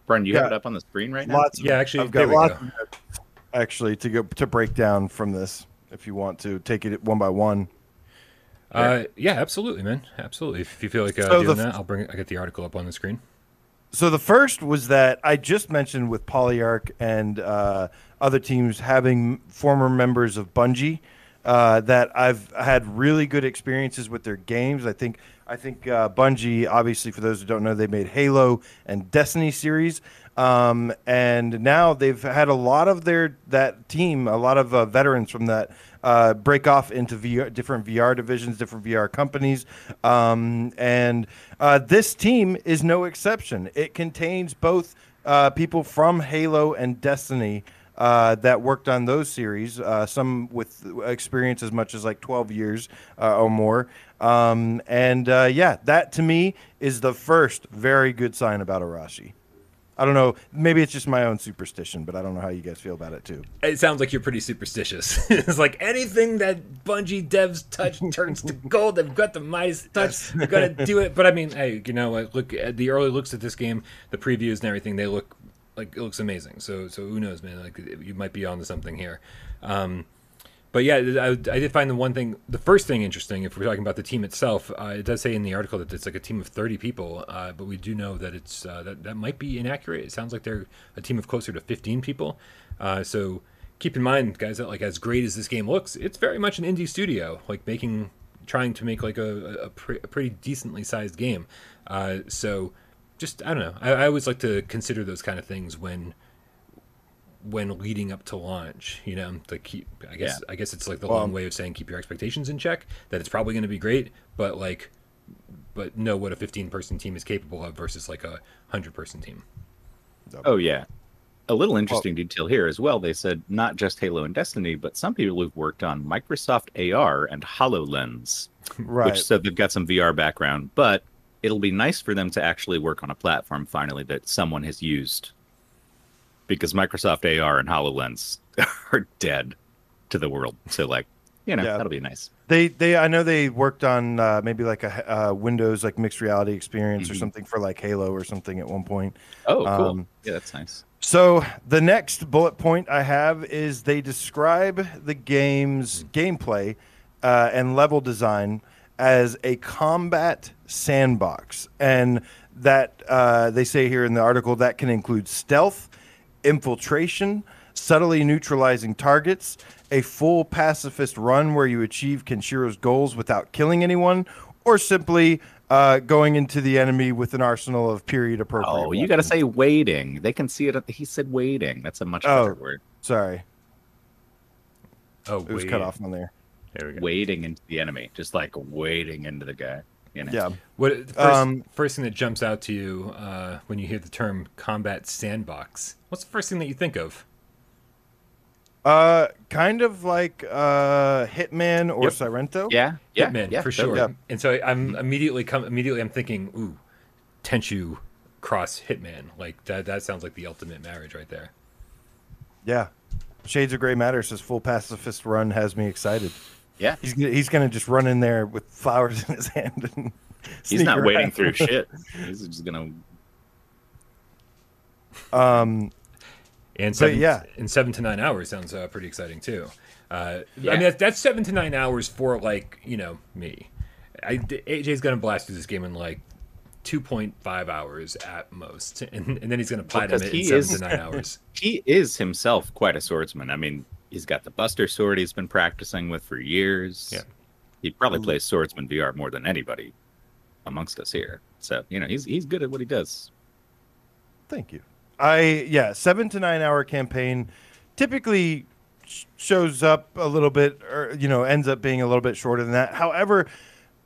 Brian, you have it up on the screen right now. Lots. Yeah, actually, I've got lots go. actually to go to break down from this. If you want to take it one by one. Uh, yeah, absolutely, man. Absolutely. If you feel like uh, So doing the- that, I'll bring. it- I get the article up on the screen. So the first was that I just mentioned with Polyarc and uh, other teams having former members of Bungie uh, that I've had really good experiences with their games. I think I think uh, Bungie, obviously, for those who don't know, they made Halo and Destiny series, um, and now they've had a lot of their that team, a lot of uh, veterans from that. Uh, break off into VR, different VR divisions, different VR companies, um, and uh, this team is no exception. It contains both uh, people from Halo and Destiny uh, that worked on those series, uh, some with experience as much as like 12 years uh, or more. Um, and uh, yeah, that to me is the first very good sign about Arashi. I don't know. Maybe it's just my own superstition, but I don't know how you guys feel about it too. It sounds like you're pretty superstitious. *laughs* it's like anything that Bungie devs touch *laughs* turns to gold. They've got the Midas touch. They've got to do it. But I mean, hey, you know what? Look at the early looks at this game, the previews and everything. They look like it looks amazing. So, so who knows, man? Like you might be onto something here. Um, but yeah, I, I did find the one thing, the first thing interesting, if we're talking about the team itself, uh, it does say in the article that it's like a team of 30 people, uh, but we do know that it's uh, that, that might be inaccurate. It sounds like they're a team of closer to 15 people. Uh, so keep in mind, guys, that like as great as this game looks, it's very much an indie studio, like making, trying to make like a, a, pre- a pretty decently sized game. Uh, so just, I don't know. I, I always like to consider those kind of things when when leading up to launch you know to keep i guess Yeah. i guess it's like the Well, long way of saying keep your expectations in check that it's probably going to be great but like but know what a 15 person team is capable of versus like a 100 person team Oh yeah. A little interesting detail here as well. They said not just Halo and Destiny, but some people who've worked on Microsoft AR and HoloLens, Right. which said they've got some VR background, but it'll be nice for them to actually work on a platform finally that someone has used. Because Microsoft AR and HoloLens *laughs* are dead to the world. So like, you know, Yeah. that'll be nice. They they I know they worked on uh, maybe like a uh, Windows like mixed reality experience or Mhm. something for like Halo or something at one point. Oh, cool. Um, yeah, that's nice. So the next bullet point I have is they describe the game's gameplay uh, and level design as a combat sandbox, and that uh, they say here in the article that can include stealth, infiltration, subtly neutralizing targets, a full pacifist run where you achieve Kenshiro's goals without killing anyone, or simply uh, going into the enemy with an arsenal of period appropriate. Oh, you got to say waiting. They can see it. He said waiting. That's a much Oh. better word. Sorry, oh it was cut off on there. there we go Wading into the enemy, just like wading into the guy. You know? Yeah. what the first, Um, first thing that jumps out to you uh, when you hear the term combat sandbox what's the first thing that you think of Uh, kind of like uh, Hitman or Yep. Sairento. Yeah, yeah, Hitman yeah, for totally. sure. Yeah. And so I'm immediately come immediately I'm thinking, ooh, Tenchu cross Hitman. Like that that sounds like the ultimate marriage right there. Yeah. Shades of Grey Matter says full pacifist run has me excited. Yeah, He's gonna, he's gonna just run in there with flowers in his hand and he's not around. wading through shit. *laughs* He's just gonna. Um, And seven, yeah. in seven to nine hours sounds uh, pretty exciting too. Uh, I mean, that's, that's seven to nine hours for like you know me. I, AJ's gonna blast through this game in like 2.5 hours at most, and, and then he's going to platinum because it in seven is- to nine hours. *laughs* He is himself quite a swordsman. I mean, he's got the Buster sword he's been practicing with for years. Yeah. He probably Mm. plays Swordsman VR more than anybody amongst us here. So, you know, he's he's good at what he does. Thank you. I yeah, seven to nine hour campaign typically sh- shows up a little bit, or you know, ends up being a little bit shorter than that. However,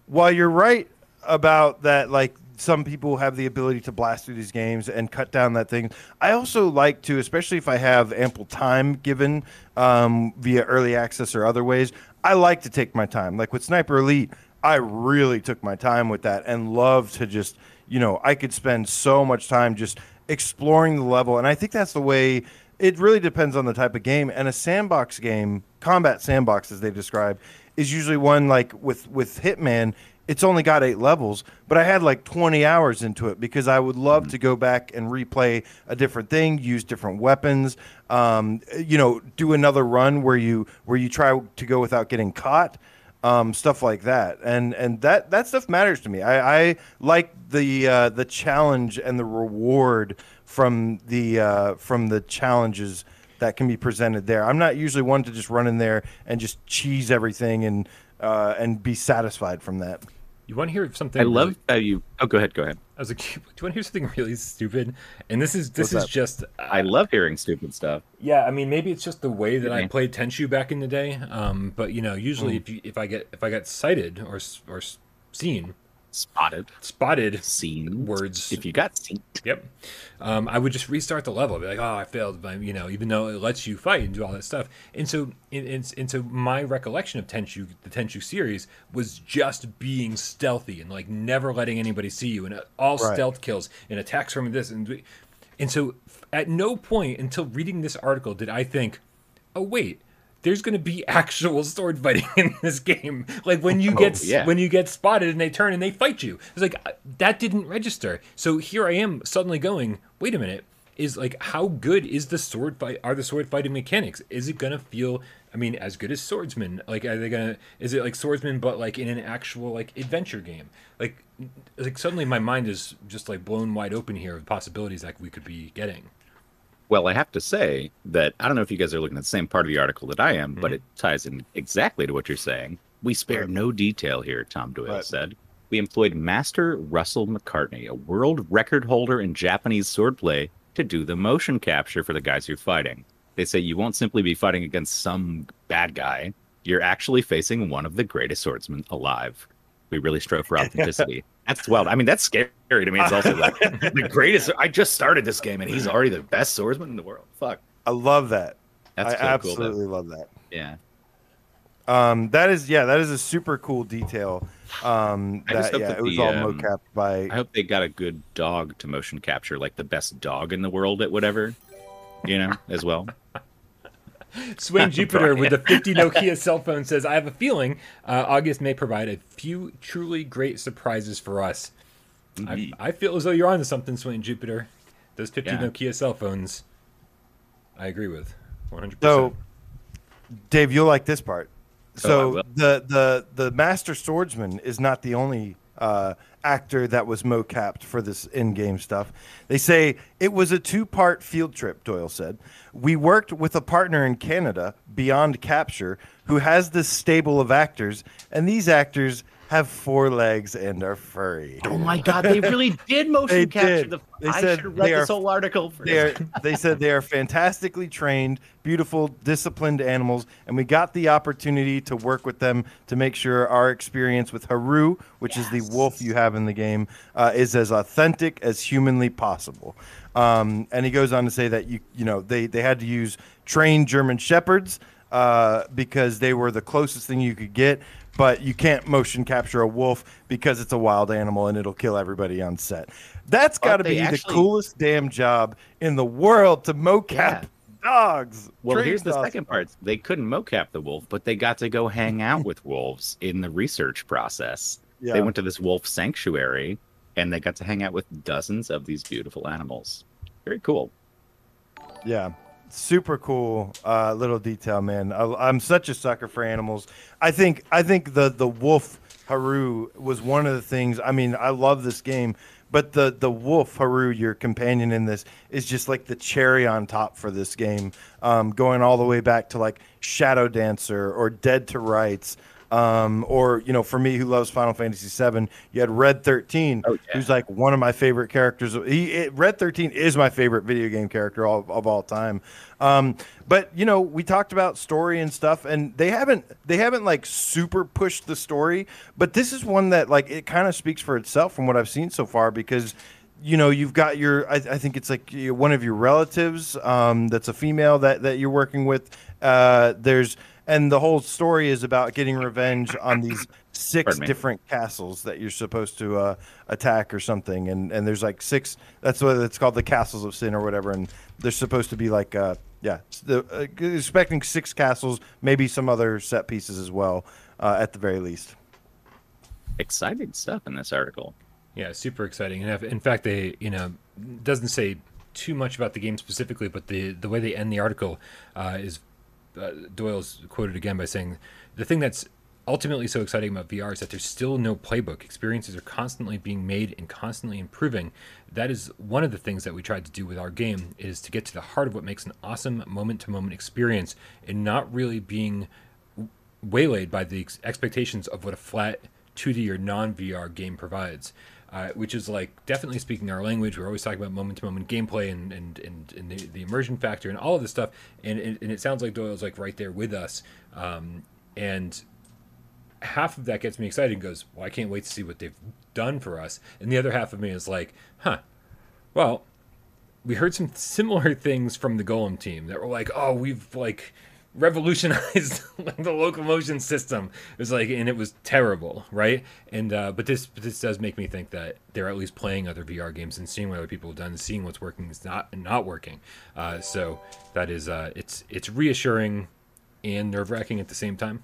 while you're right about that, like some people have the ability to blast through these games and cut down that thing. I also like to, especially if I have ample time given um, via early access or other ways. I like to take my time. Like with Sniper Elite, I really took my time with that and love to just, you know, I could spend so much time just exploring the level. And I think that's the way it really depends on the type of game. And a sandbox game, combat sandbox as they describe, is usually one like with with Hitman. It's only got eight levels, but I had like 20 hours into it because I would love to go back and replay a different thing, use different weapons, um, you know, do another run where you where you try to go without getting caught um, stuff like that, and and that that stuff matters to me. I, I like the uh, the challenge and the reward from the uh, from the challenges that can be presented there. I'm not usually one to just run in there and just cheese everything and uh, and be satisfied from that. You want to hear something? I love really- how you. Oh, go ahead. Go ahead. I was like, *laughs* do you want to hear something really stupid? And this is this What's is that? just. I love hearing stupid stuff. Yeah, I mean, maybe it's just the way that I played Tenchu back in the day. Um, but you know, usually Hmm. if you, if I get if I got cited or or seen Spotted, spotted seen words, If you got seen, yep, um, I would just restart the level. I'd be like, oh, I failed, but you know, even though it lets you fight and do all that stuff. And so, and, and, and so, my recollection of Tenchu, the Tenchu series, was just being stealthy and like never letting anybody see you, and uh, all Right. stealth kills and attacks from this and and so at no point until reading this article did I think, oh wait, there's going to be *laughs* actual sword fighting in this game. Like when you Oh, get yeah. when you get spotted and they turn and they fight you. It's like uh, that didn't register. So here I am suddenly going, wait a minute. Is like how good is the sword fight? Are the sword fighting mechanics? Is it gonna feel? I mean, as good as swordsman? Like, are they gonna? Is it like swordsman, but like in an actual like adventure game? Like, like suddenly my mind is just like blown wide open here of possibilities that we could be getting. Well, I have to say that I don't know if you guys are looking at the same part of the article that I am, but mm-hmm. it ties in exactly to what you're saying. We spare Right. no detail here, Tom Doyle Right. said. We employed Master Russell McCartney, a world record holder in Japanese swordplay, to do the motion capture for the guys you're fighting. They say you won't simply be fighting against some bad guy. You're actually facing one of the greatest swordsmen alive. We really strove for *laughs* authenticity. That's wild. I mean, that's scary to me. It's also like *laughs* the greatest. I just started this game and he's already the best swordsman in the world. Fuck. I love that. That's I so absolutely That, love that. yeah. Um, that is yeah, that is a super cool detail. Um, that yeah, that it was the, all um, mocap by I hope they got a good dog to motion capture, like the best dog in the world at whatever, you know, as well. Swain *laughs* Jupiter with the 50 *laughs* Nokia cell phone says, I have a feeling uh, August may provide a few truly great surprises for us. I, I feel as though you're onto something, Swain Jupiter. Those 50 Yeah. Nokia cell phones, I agree with 100%. So, Dave, you'll like this part. Oh, So will. the the the master swordsman is not the only uh, actor that was mocapped for this in-game stuff. They say it was a two-part field trip. Doyle said we worked with a partner in Canada, Beyond Capture, who has this stable of actors, and these actors have four legs and are furry. Oh my god, they really did *laughs* motion They capture did. the. They I said should have read they this are- whole article. For *laughs* They are, they said they are fantastically trained, beautiful, disciplined animals, and we got the opportunity to work with them to make sure our experience with Haru, which is the wolf you have in the game, uh, is as authentic as humanly possible. Um, and he goes on to say that you you know they they had to use trained German shepherds uh, because they were the closest thing you could get. But you can't motion capture a wolf because it's a wild animal and it'll kill everybody on set. That's got to they be the coolest damn job in the world to mocap Yeah. dogs. Well, Trained here's the dogs. second part. They couldn't mocap the wolf, but they got to go hang out with wolves in the research process. Yeah. They went to this wolf sanctuary and they got to hang out with dozens of these beautiful animals. Very cool. Yeah. Super cool uh, little detail, man. I, I'm such a sucker for animals. I think I think the the wolf Haru was one of the things. I mean, I love this game, but the the wolf Haru, your companion in this, is just like the cherry on top for this game, um, going all the way back to like Shadow Dancer or Dead to Rights. Um, or you know, for me who loves Final Fantasy VII, you had Red Thirteen, Oh, yeah. who's like one of my favorite characters. He it, Red Thirteen is my favorite video game character of, of all time. Um, but you know, we talked about story and stuff, and they haven't they haven't like super pushed the story. But this is one that like it kind of speaks for itself from what I've seen so far because you know you've got your I, I think it's like one of your relatives um, that's a female that that you're working with. Uh, there's and the whole story is about getting revenge on these six different castles that you're supposed to uh, attack or something and and there's like six that's what it's called the castles of sin or whatever and they're supposed to be like uh yeah the, uh, expecting six castles maybe some other set pieces as well uh, at the very least Exciting stuff in this article. Yeah, super exciting. And if, in fact, they you know doesn't say too much about the game specifically, but the the way they end the article uh, is uh, Doyle's quoted again by saying the thing that's ultimately so exciting about VR is that there's still no playbook. Experiences are constantly being made and constantly improving. That is one of the things that we tried to do with our game is to get to the heart of what makes an awesome moment to moment experience and not really being waylaid by the ex- expectations of what a flat 2D or non VR game provides. Uh, which is like definitely speaking our language. We're always talking about moment to moment gameplay and and, and, and the, the immersion factor and all of this stuff. And, and, and it sounds like Doyle's like right there with us. Um, and half of that gets me excited and goes, Well, I can't wait to see what they've done for us. And the other half of me is like, Huh, well, we heard some similar *laughs* things from the Golem team that were like, "Oh, we've like revolutionized *laughs* the locomotion system." It was like, and it was terrible, right? And uh, but this but this does make me think that they're at least playing other VR games and seeing what other people have done, and seeing what's working is not and not working. Uh, so that is uh, it's it's reassuring and nerve wracking at the same time.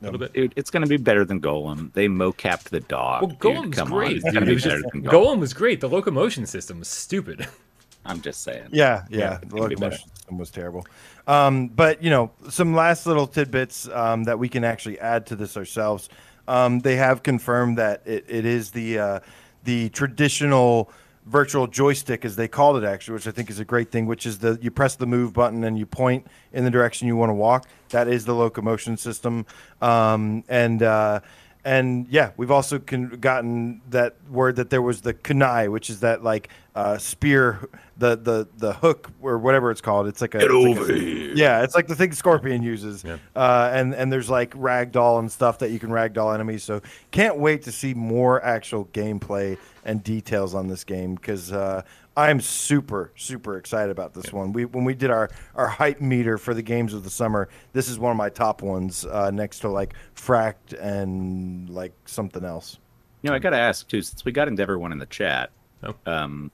A little bit. Dude, it's going to be better than Golem. They mocapped the dog. Well, dude. Come great. On. Dude. It was just- Golem. Golem was great. The locomotion system was stupid. *laughs* I'm just saying. Yeah, Yeah, yeah. the gonna be system was terrible. Um, but you know, some last little tidbits um, that we can actually add to this ourselves. Um, they have confirmed that it, it is the uh, the traditional virtual joystick, as they called it, actually, which I think is a great thing. Which is the you press the move button and you point in the direction you want to walk. That is the locomotion system, um, and. Uh, and yeah, we've also con- gotten that word that there was the kunai, which is that like uh, spear, the the the hook or whatever it's called. It's like a, it's like a- yeah, it's like the thing Scorpion uses. Yeah. Uh, and and there's like ragdoll and stuff that you can ragdoll enemies. So can't wait to see more actual gameplay and details on this game because uh, I'm super super excited about this one. We when we did our our hype meter for the games of the summer, this is one of my top ones uh, next to like Fracked and like something else. You know, I got to ask too, since we got Endeavor one in the chat. Oh. Um,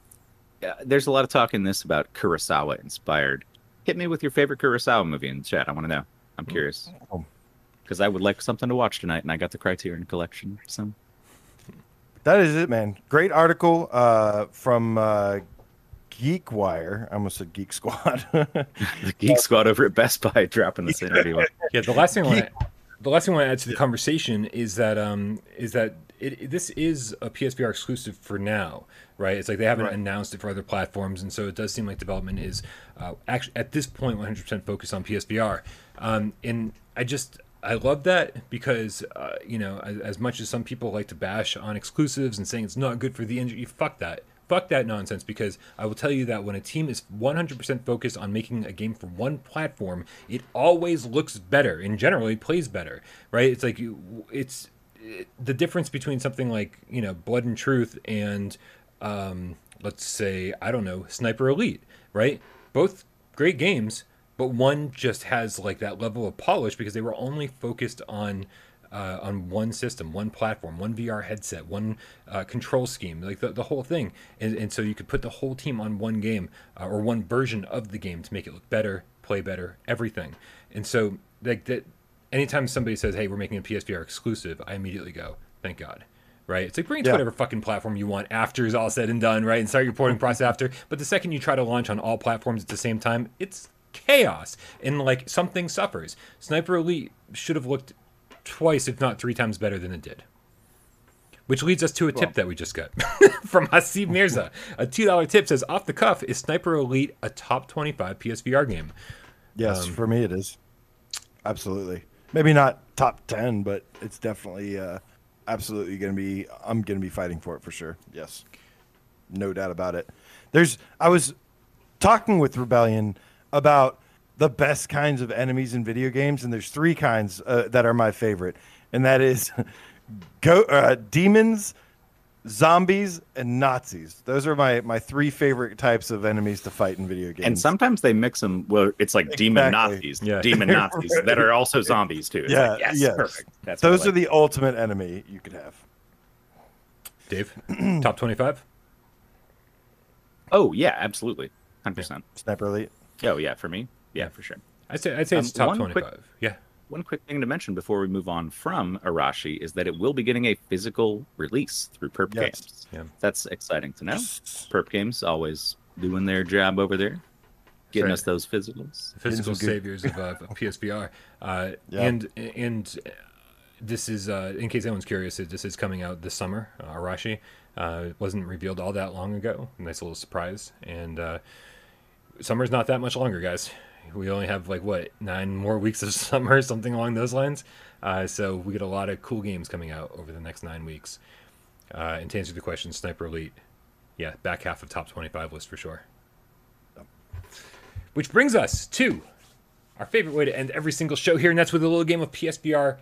yeah, there's a lot of talk in this about Kurosawa inspired. Hit me with your favorite Kurosawa movie in the chat. I want to know. I'm curious Oh. because I would like something to watch tonight, and I got the Criterion Collection. So That is it, man. Great article uh, from uh, GeekWire. I almost said Geek Squad. *laughs* the Geek Squad over at Best Buy dropping this in everywhere. Yeah, the last thing I want to, the last thing I want to add to the conversation is that um is that it, it- this is a PSVR exclusive for now, right? It's like they haven't Right. announced it for other platforms, and so it does seem like development is uh, actually at this point 100% focused on PSVR. Um, and I just I love that because uh, you know as, as much as some people like to bash on exclusives and saying it's not good for the industry, fuck that. Fuck that nonsense because I will tell you that when a team is 100% focused on making a game for one platform, it always looks better and generally plays better, right? It's like you, it's it, the difference between something like, you know, Blood and Truth and um, let's say, I don't know, Sniper Elite, right? Both great games, but one just has like that level of polish because they were only focused on uh, on one system, one platform, one VR headset, one uh, control scheme, like the, the whole thing. And, and so you could put the whole team on one game uh, or one version of the game to make it look better, play better, everything. And so like that, anytime somebody says, "Hey, we're making a PSVR exclusive," I immediately go, "Thank God." Right? It's like bring it to Yeah. whatever fucking platform you want after is all said and done, right? And start your porting process after. But the second you try to launch on all platforms at the same time, it's chaos and like something suffers. Sniper Elite should have looked twice, if not three times better than it did. Which leads us to a tip Well- that we just got *laughs* from Hasib Mirza. A $2 tip says, off the cuff, is Sniper Elite a top 25 PSVR game? Yes, Um, for me it is. Absolutely. Maybe not top ten, but it's definitely uh, absolutely going to be. I'm going to be fighting for it for sure. Yes, no doubt about it. There's. I was talking with Rebellion about the best kinds of enemies in video games, and there's three kinds uh, that are my favorite, and that is *laughs* go uh, demons, zombies, and Nazis. Those are my my three favorite types of enemies to fight in video games. And sometimes they mix them. Well, it's like demon Nazis, Yeah. demon *laughs* Nazis that are also zombies too. It's Yeah, like, yes, yes. perfect. That's what I Those are the ultimate enemy you could have. Dave, top 25? Oh yeah, absolutely, hundred percent. Sniper Elite. Oh yeah, for me, yeah, for sure. I'd say, I'd say it's Um, top 25. quick- Yeah. One quick thing to mention before we move on from Arashi is that it will be getting a physical release through Perp Yes. Games. Yeah. That's exciting to know. Perp Games always doing their job over there, getting right. us those physicals. the physical saviors of, uh, *laughs* PSVR. Uh, Yeah. And and uh, this is, uh, in case anyone's curious, this is coming out this summer. Uh, Arashi uh, wasn't revealed all that long ago. Nice little surprise. And uh, summer's not that much longer, guys. We only have like what nine more weeks of *laughs* summer, something along those lines. Uh, so we get a lot of cool games coming out over the next nine weeks. Uh, and to answer the question, Sniper Elite, yeah, back half of top twenty-five list for sure. Which brings us to our favorite way to end every single show here, and that's with a little game of PSVR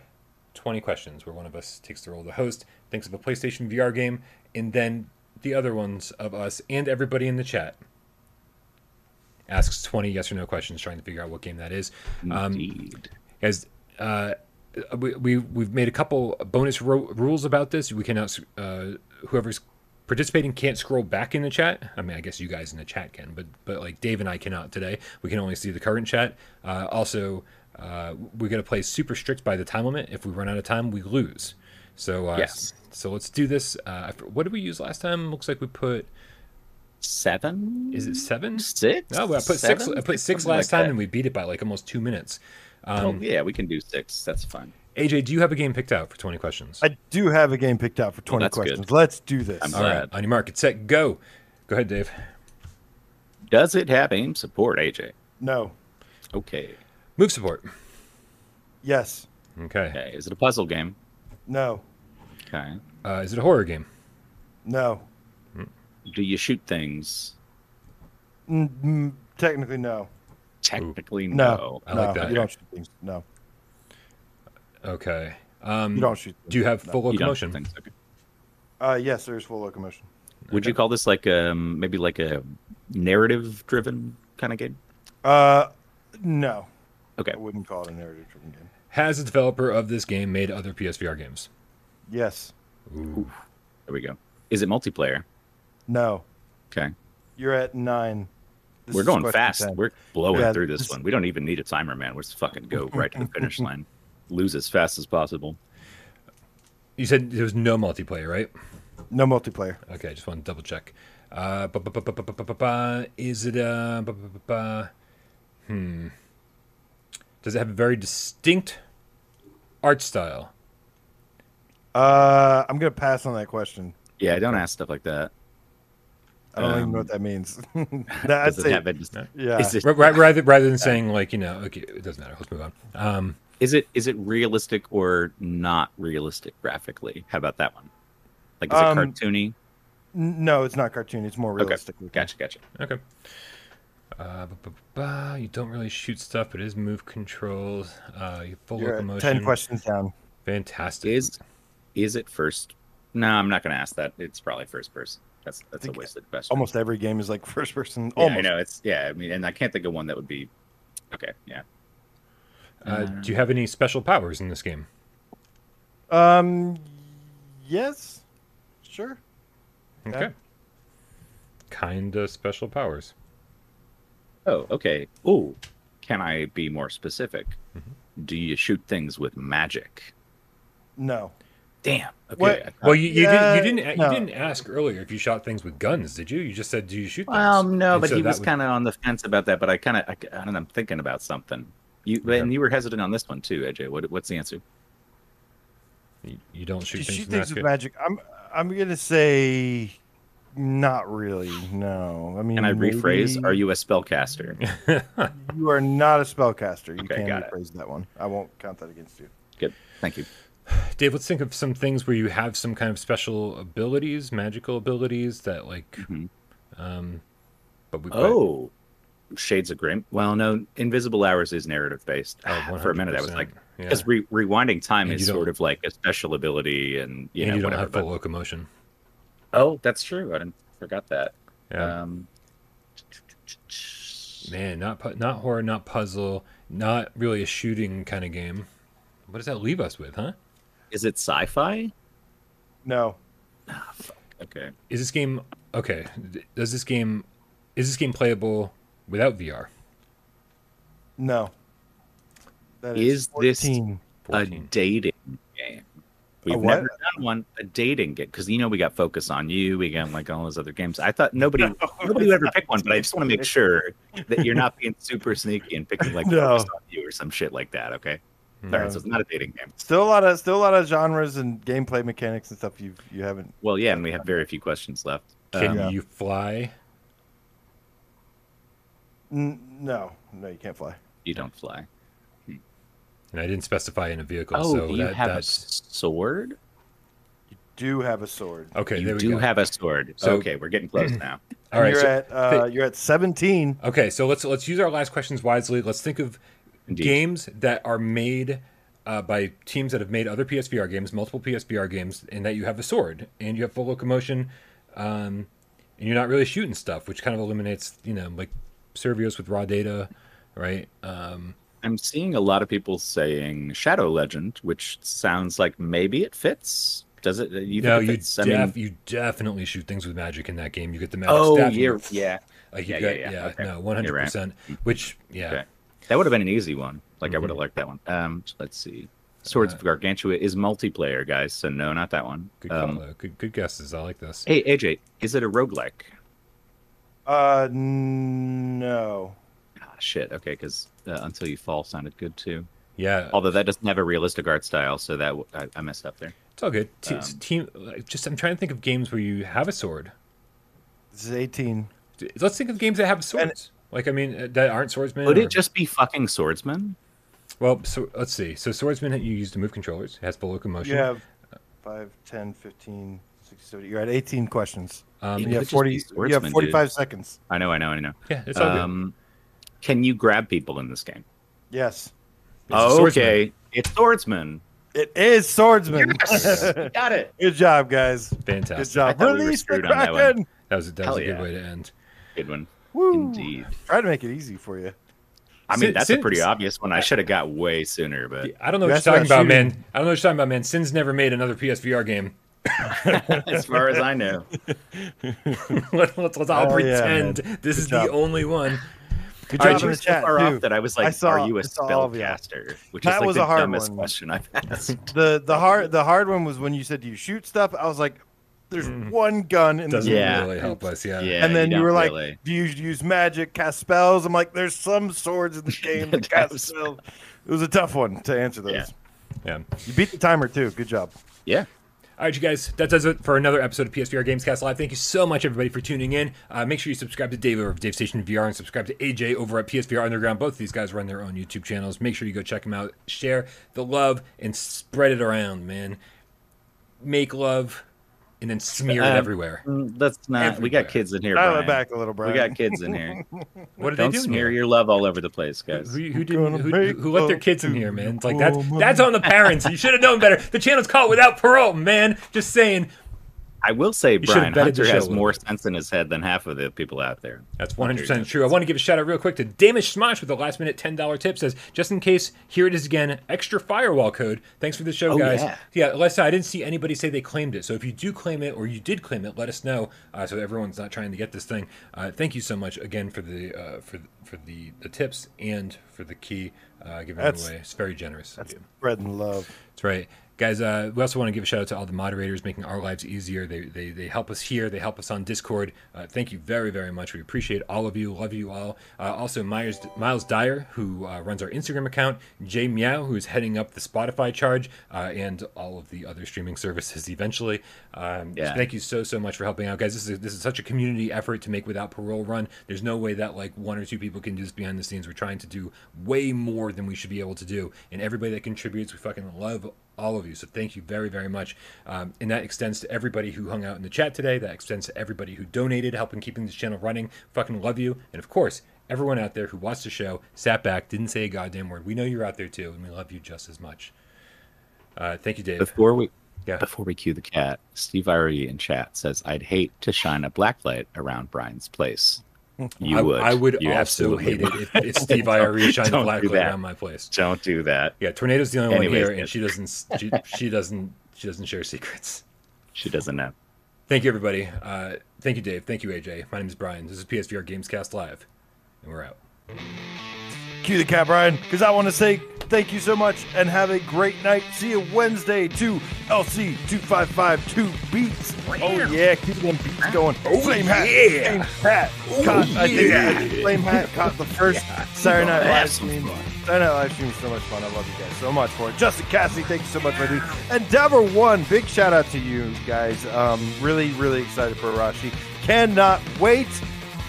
20 questions, where one of us takes the role of the host, thinks of a PlayStation VR game, and then the other ones of us and everybody in the chat asks 20 yes or no questions trying to figure out what game that is. Um, Indeed. Guys, uh, we, we, we've made a couple bonus ro- rules about this. We cannot, uh, whoever's participating can't scroll back in the chat. I mean, I guess you guys in the chat can, but but like Dave and I cannot today. We can only see the current chat. Uh, also, uh, we got to play super strict by the time limit. If we run out of time, we lose. So uh, Yes. So let's do this. Uh, what did we use last time? Looks like we put. Seven? Is it seven? six? No, I put six. I put six Something last like time, that. and we beat it by like almost two minutes. oh, Um, yeah, we can do six. That's fine. AJ, do you have a game picked out for twenty questions? I do have a game picked out for 20 that's good. questions. Let's do this. I'm All glad. right, on your mark, get set, go. Go ahead, Dave. Does it have aim support, AJ? No. Okay. Move support. Yes. Okay. Okay. Is it a puzzle game? No. Okay. Uh, is it a horror game? No. Do you shoot things? Mm, technically, no. Technically, No. no. I like no, that. You don't shoot things. No. Okay. Um, You don't shoot. do you have full You don't locomotion? things. Okay. Uh, yes, there's full locomotion. Would you call this like um maybe like a narrative-driven kind of game? Uh, no. Okay. I wouldn't call it a narrative-driven game. Has the developer of this game made other PSVR games? Yes. Ooh. There we go. Is it multiplayer? No. Okay. You're at nine. This We're going fast. 10. We're blowing yeah, through this, this, one. We don't even need a timer, man. We're just fucking go right to the finish line. Lose as fast as possible. You said there was no multiplayer, right? No multiplayer. Okay, I just want to double check. Is it a? hmm? Does it have a very distinct art style? Uh, I'm gonna pass on that question. Yeah, don't ask stuff like that. I don't even Um, know what that means. *laughs* *laughs* That- I'd it say, have a yeah. It, Ra- ra- rather rather than saying like you know, okay, it doesn't matter. Let's move on. Um, is it is it realistic or not realistic graphically? How about that one? Like is Um, it cartoony? No, it's not cartoony. It's more realistic. looking. Gotcha, gotcha. okay. Uh, ba- ba- ba- you don't really shoot stuff, but it is move controls. Uh, you have full You're at locomotion. ten questions down. Fantastic. Is is it first? No, I'm not going to ask that. It's probably first person. That's that's a wasted question. Almost every game is like *laughs* first person. Yeah, Almost. I know it's yeah. I mean, and I can't think of one that would be. Okay, yeah. Uh, do you have any special powers in this game? Um, yes, sure. Okay. Yeah. Kinda special powers. Oh, okay. Oh, can I be more specific? Mm-hmm. Do you shoot things with magic? No. Damn. Okay. What? Well, you, you Yeah, didn't you didn't no. you didn't ask earlier if you shot things with guns, did you? You just said, "Do you shoot?" Things? Well, no, And but so he was would- kind of on the fence about that. But I kind of, I, I don't know, I'm thinking about something. You Okay. and you were hesitant on this one too, AJ. What, what's the answer? You, you don't shoot You things shoot with things with magic. magic. I'm. I'm gonna say not really. No, I mean, Can I rephrase? maybe- Are you a spellcaster? *laughs* You are not a spellcaster. You Okay, can got it. rephrase that one. I won't count that against you. Good. Thank you. Dave, let's think of some things where you have some kind of special abilities, magical abilities that like. Mhm. Um, but we. Oh, Shades of Grim. Well, no, Invisible Hours is narrative based. Oh, For a minute, I was 100%, like, yeah. because re- rewinding time And is sort of like a special ability, and you and know you don't whatever. have full but- locomotion. oh, that's true. I didn't forgot that. Yeah. Um, Man, not pu- not horror, not puzzle, not really a shooting kind of game. What does that leave us with, huh? Is it sci-fi? No, ah, Okay. Is this game okay? Does this game is this game playable without VR? no. That Is this- 14. A dating game. We've what? never done one a dating game because you know we got Focus on You, we got like all those other games. I thought nobody *laughs* nobody would ever pick one, but I just want to make *laughs* sure that you're not being super sneaky and picking like No. Focus on You or some shit like that. Okay. Hmm. All right, so it's not a dating game. Still a lot of still a lot of genres and gameplay mechanics and stuff you you haven't. Well, yeah, and we have very few questions left. Can Um, you fly? N- no, no, you can't fly. you don't fly. And I didn't specify in a vehicle, Oh, so do you that, have a sword? You do have a sword. okay. you there we do go. have a sword. So- okay, we're getting close now. *clears throat* All right. you're So, at uh, you're at 17. okay, so let's let's use our last questions wisely. Let's think of Indeed. games that are made uh, by teams that have made other PSVR games, multiple PSVR games, and that you have a sword and you have full locomotion, um, and you're not really shooting stuff, which kind of eliminates, you know, like Survios with raw data, right? Um, I'm seeing a lot of people saying Shadow Legend, which sounds like maybe it fits. Does it? You no, you fits? I mean, you definitely shoot things with magic in that game. You get the magic oh, staff. yeah, yeah. like you yeah, got, yeah, yeah, yeah, okay. no, one hundred percent. Which, yeah, Okay. That would have been an easy one. Like I would have liked that one. Um, let's see. Swords Uh, of Gargantua is multiplayer, guys. So no, not that one. good Um, call, though. good, good guesses. I like this. hey AJ, is it a roguelike? Uh, no. Ah, shit. Okay, because uh, Until You Fall sounded good too. Yeah, Although that doesn't have a realistic art style, so that w- I, I messed up there. it's all good. Te- um, team, just I'm trying to think of games where you have a sword. This is 18. Let's think of games that have swords. Like I mean, uh, that aren't swordsmen. Would or- it just be fucking swordsmen? well, so let's see. So swordsman you use the move controllers. It has full locomotion. You have 5, 10, 15, 16, 17. You're at 18 questions. Um, It You have could just 40. be You swordsman, have dude. 45 seconds. I know, I know, I know. yeah, it's all good. Um, can you grab people in this game? Yes, It's a swordsman. okay, it's swordsman. it is swordsman. *laughs* Got it. Good job, guys. Fantastic. Good job. I thought we were Release the screwed on that one. Kraken. That was that was Hell a good yeah. way to end. Good one. Woo. Indeed. Try to make it easy for you. I mean, Sin- that's sin- a pretty obvious one. I should have got way sooner, but I don't know what asked you're talking about about, man. I don't know what you're talking about, man. Sin's never made another PSVR game. *laughs* as far as I know, Let- let's, let's all Oh, yeah, pretend man. this Good is job. the only one. Good I job in the so chat far too. off that I was I like, saw- "Are you a saw all of spellcaster?" Which That is like was the a hard dumbest one. question I've *laughs* asked. The the hard the hard one was when you said "Do you shoot stuff. I was like, "There's one gun in this Doesn't game." Yeah. really help us. Yeah. Yeah. and then you, don't were like, really. "Do you use magic, cast spells?" I'm like, "There's some swords in the *laughs* game that That cast was- spells." It was a tough one to answer those. Yeah. Yeah. You beat the timer too. Good job. Yeah. All right, you guys, that does it for another episode of PSVR Gamescast Live. Thank you so much, everybody, for tuning in. Uh, make sure you subscribe to Dave over at Dave Station VR and subscribe to AJ over at PSVR Underground. Both of these guys run their own YouTube channels. Make sure you go check them out. Share the love and spread it around, man. Make love and then smear it Um, everywhere. Mm, That's not. We got kids in here. Dial Brian. it back a little, bro. We got kids in here. *laughs* What did Don't they do? smear here? your love all over the place, guys. Who, who did Gonna who, who let their kids in here, man? It's like that's that's on the parents. You should have known better. The channel's caught without parole, man. Just saying. I will say, should've Brian vetted Hunter has more sense in his head than half of the people out there. That's 100% true. I want to give a shout out real quick to Damish Smosh with the last minute $10 tip. Says, just in case, here it is again, extra firewall code. Thanks for the show, Oh, guys. yeah. yeah, Lester, I didn't see anybody say they claimed it. So if you do claim it or you did claim it, let us know uh, so everyone's not trying to get this thing. Uh, thank you so much again for the uh, for for the, the tips and for the key uh, giving That's- away. It's very generous of you. Spreading love. That's right. Guys, uh, we also want to give a shout out to all the moderators making our lives easier. They, they, they help us here. They help us on Discord. Uh, thank you very, very much. We appreciate all of you. Love you all. Uh, also, Myers, Miles Dyer, who uh, runs our Instagram account. Jay Meow, who's heading up the Spotify charge, uh, and all of the other streaming services eventually. Um, Yeah. Thank you so, so much for helping out. Guys, this is, this is such a community effort to make Without Parole run. There's no way that like one or two people can do this behind the scenes. We're trying to do way more than we should be able to do. And everybody that contributes, we fucking love all of you. So thank you very, very much. Um, and that extends to everybody who hung out in the chat today. That extends to everybody who donated, helping keeping this channel running. Fucking love you. And of course, everyone out there who watched the show, sat back, didn't say a goddamn word. We know you're out there too, and we love you just as much. Uh, thank you, Dave. Before we Yeah. before we cue the cat, Steve Irie in chat says, "I'd hate to shine a blacklight around Brian's place." You I would. I would You also absolutely hate it if, if Steve Irie shined a Don't black light that. around my place. Don't do that. Yeah, Tornado's the only Anyways, one here, and she doesn't. She, she doesn't. She doesn't share secrets. She doesn't know. Thank you, everybody. Uh, thank you, Dave. Thank you, AJ. My name is Brian. This is PSVR Gamescast Live, and we're out. Cue the cat, Brian, because I want to say thank you so much and have a great night. See you Wednesday to LC two five five two beats. Oh yeah, keep them beats going. Oh Flame hat, yeah. Flame hat. Caught, I think yeah. I think Flame hat caught the first Saturday night Have live some stream. fun. Saturday night live stream was so much fun. I love you guys so much for it. Justin Cassidy, thank you so much, my dude. Endeavor One, big shout out to you guys. Um, really, really excited for Arashi. Cannot wait.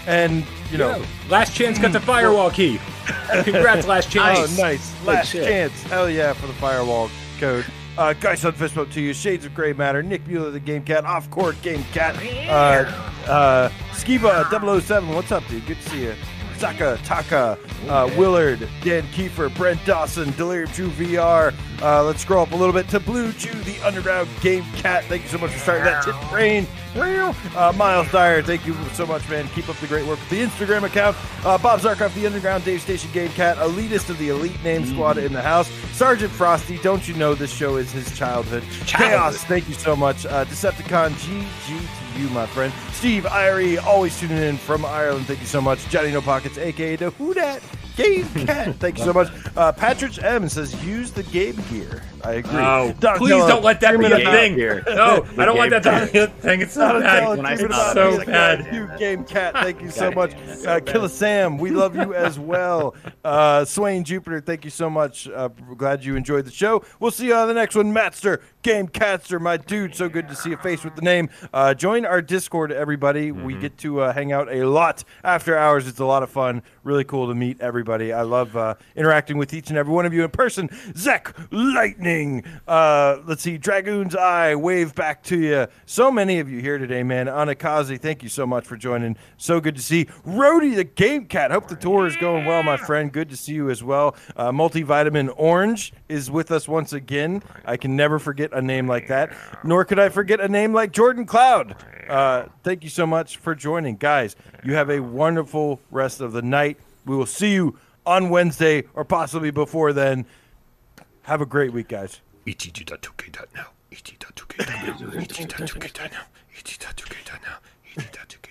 And you know. Last chance got the firewall key. *laughs* Congrats, last chance. Oh, nice. Last shit. chance. Hell yeah for the firewall code. Uh, Guys on Fist Bump to you. Shades of Gray Matter. Nick Mueller, the Game Cat. Off Court Game Cat. Uh, uh, Skiba 007. What's up, dude? Good to see you. Saka, Taka, uh, Willard, Dan Kiefer, Brent Dawson, Delirium True VR. Uh, let's scroll up a little bit to Blue Chew, the Underground Game Cat. Thank you so much for starting that tip brain. Uh, Miles Dyer, thank you so much, man. Keep up the great work with the Instagram account. Uh, Bob Zarkov, the Underground Dave Station Game Cat, elitist of the elite name squad in the house. Sergeant Frosty, don't you know this show is his childhood? Chaos, thank you so much. Uh, Decepticon GG to you, my friend. Steve Irie, always tuning in from Ireland. Thank you so much. Johnny No Pockets, aka the Who Dat Game Cat. Thank you so much. Uh, Patrick M says use the Game Gear. I agree. Oh, please don't let that be a thing. Here. No, I don't want that to be a thing. It's so Not bad. When I it's saw about that, so like, bad. You game cat, thank you *laughs* so much. it's Uh, Killer Sam, we love you as well. Uh, Swain Jupiter, thank you so much. Uh, glad you enjoyed the show. We'll see you on the next one. Matster, Game Catster, my dude. So good to see a face with the name. Uh, join our Discord, everybody. We get to uh, hang out a lot after hours. It's a lot of fun. Really cool to meet everybody. I love uh, interacting with each and every one of you in person. Zach Lightning. Uh, let's see. Dragoon's Eye. Wave back to you. So many of you here today, man. Anakazi, thank you so much for joining. So good to see. Rody the Game Cat. Hope the tour is going well, my friend. Good to see you as well. Uh, Multivitamin Orange is with us once again. I can never forget a name like that, nor could I forget a name like Jordan Cloud. Uh, thank you so much for joining. Guys, you have a wonderful rest of the night. We will see you on Wednesday or possibly before then. Have a great week, guys. et.2k.now. et.2k.now. et.2k.now. et.2k.now. et.2k.now.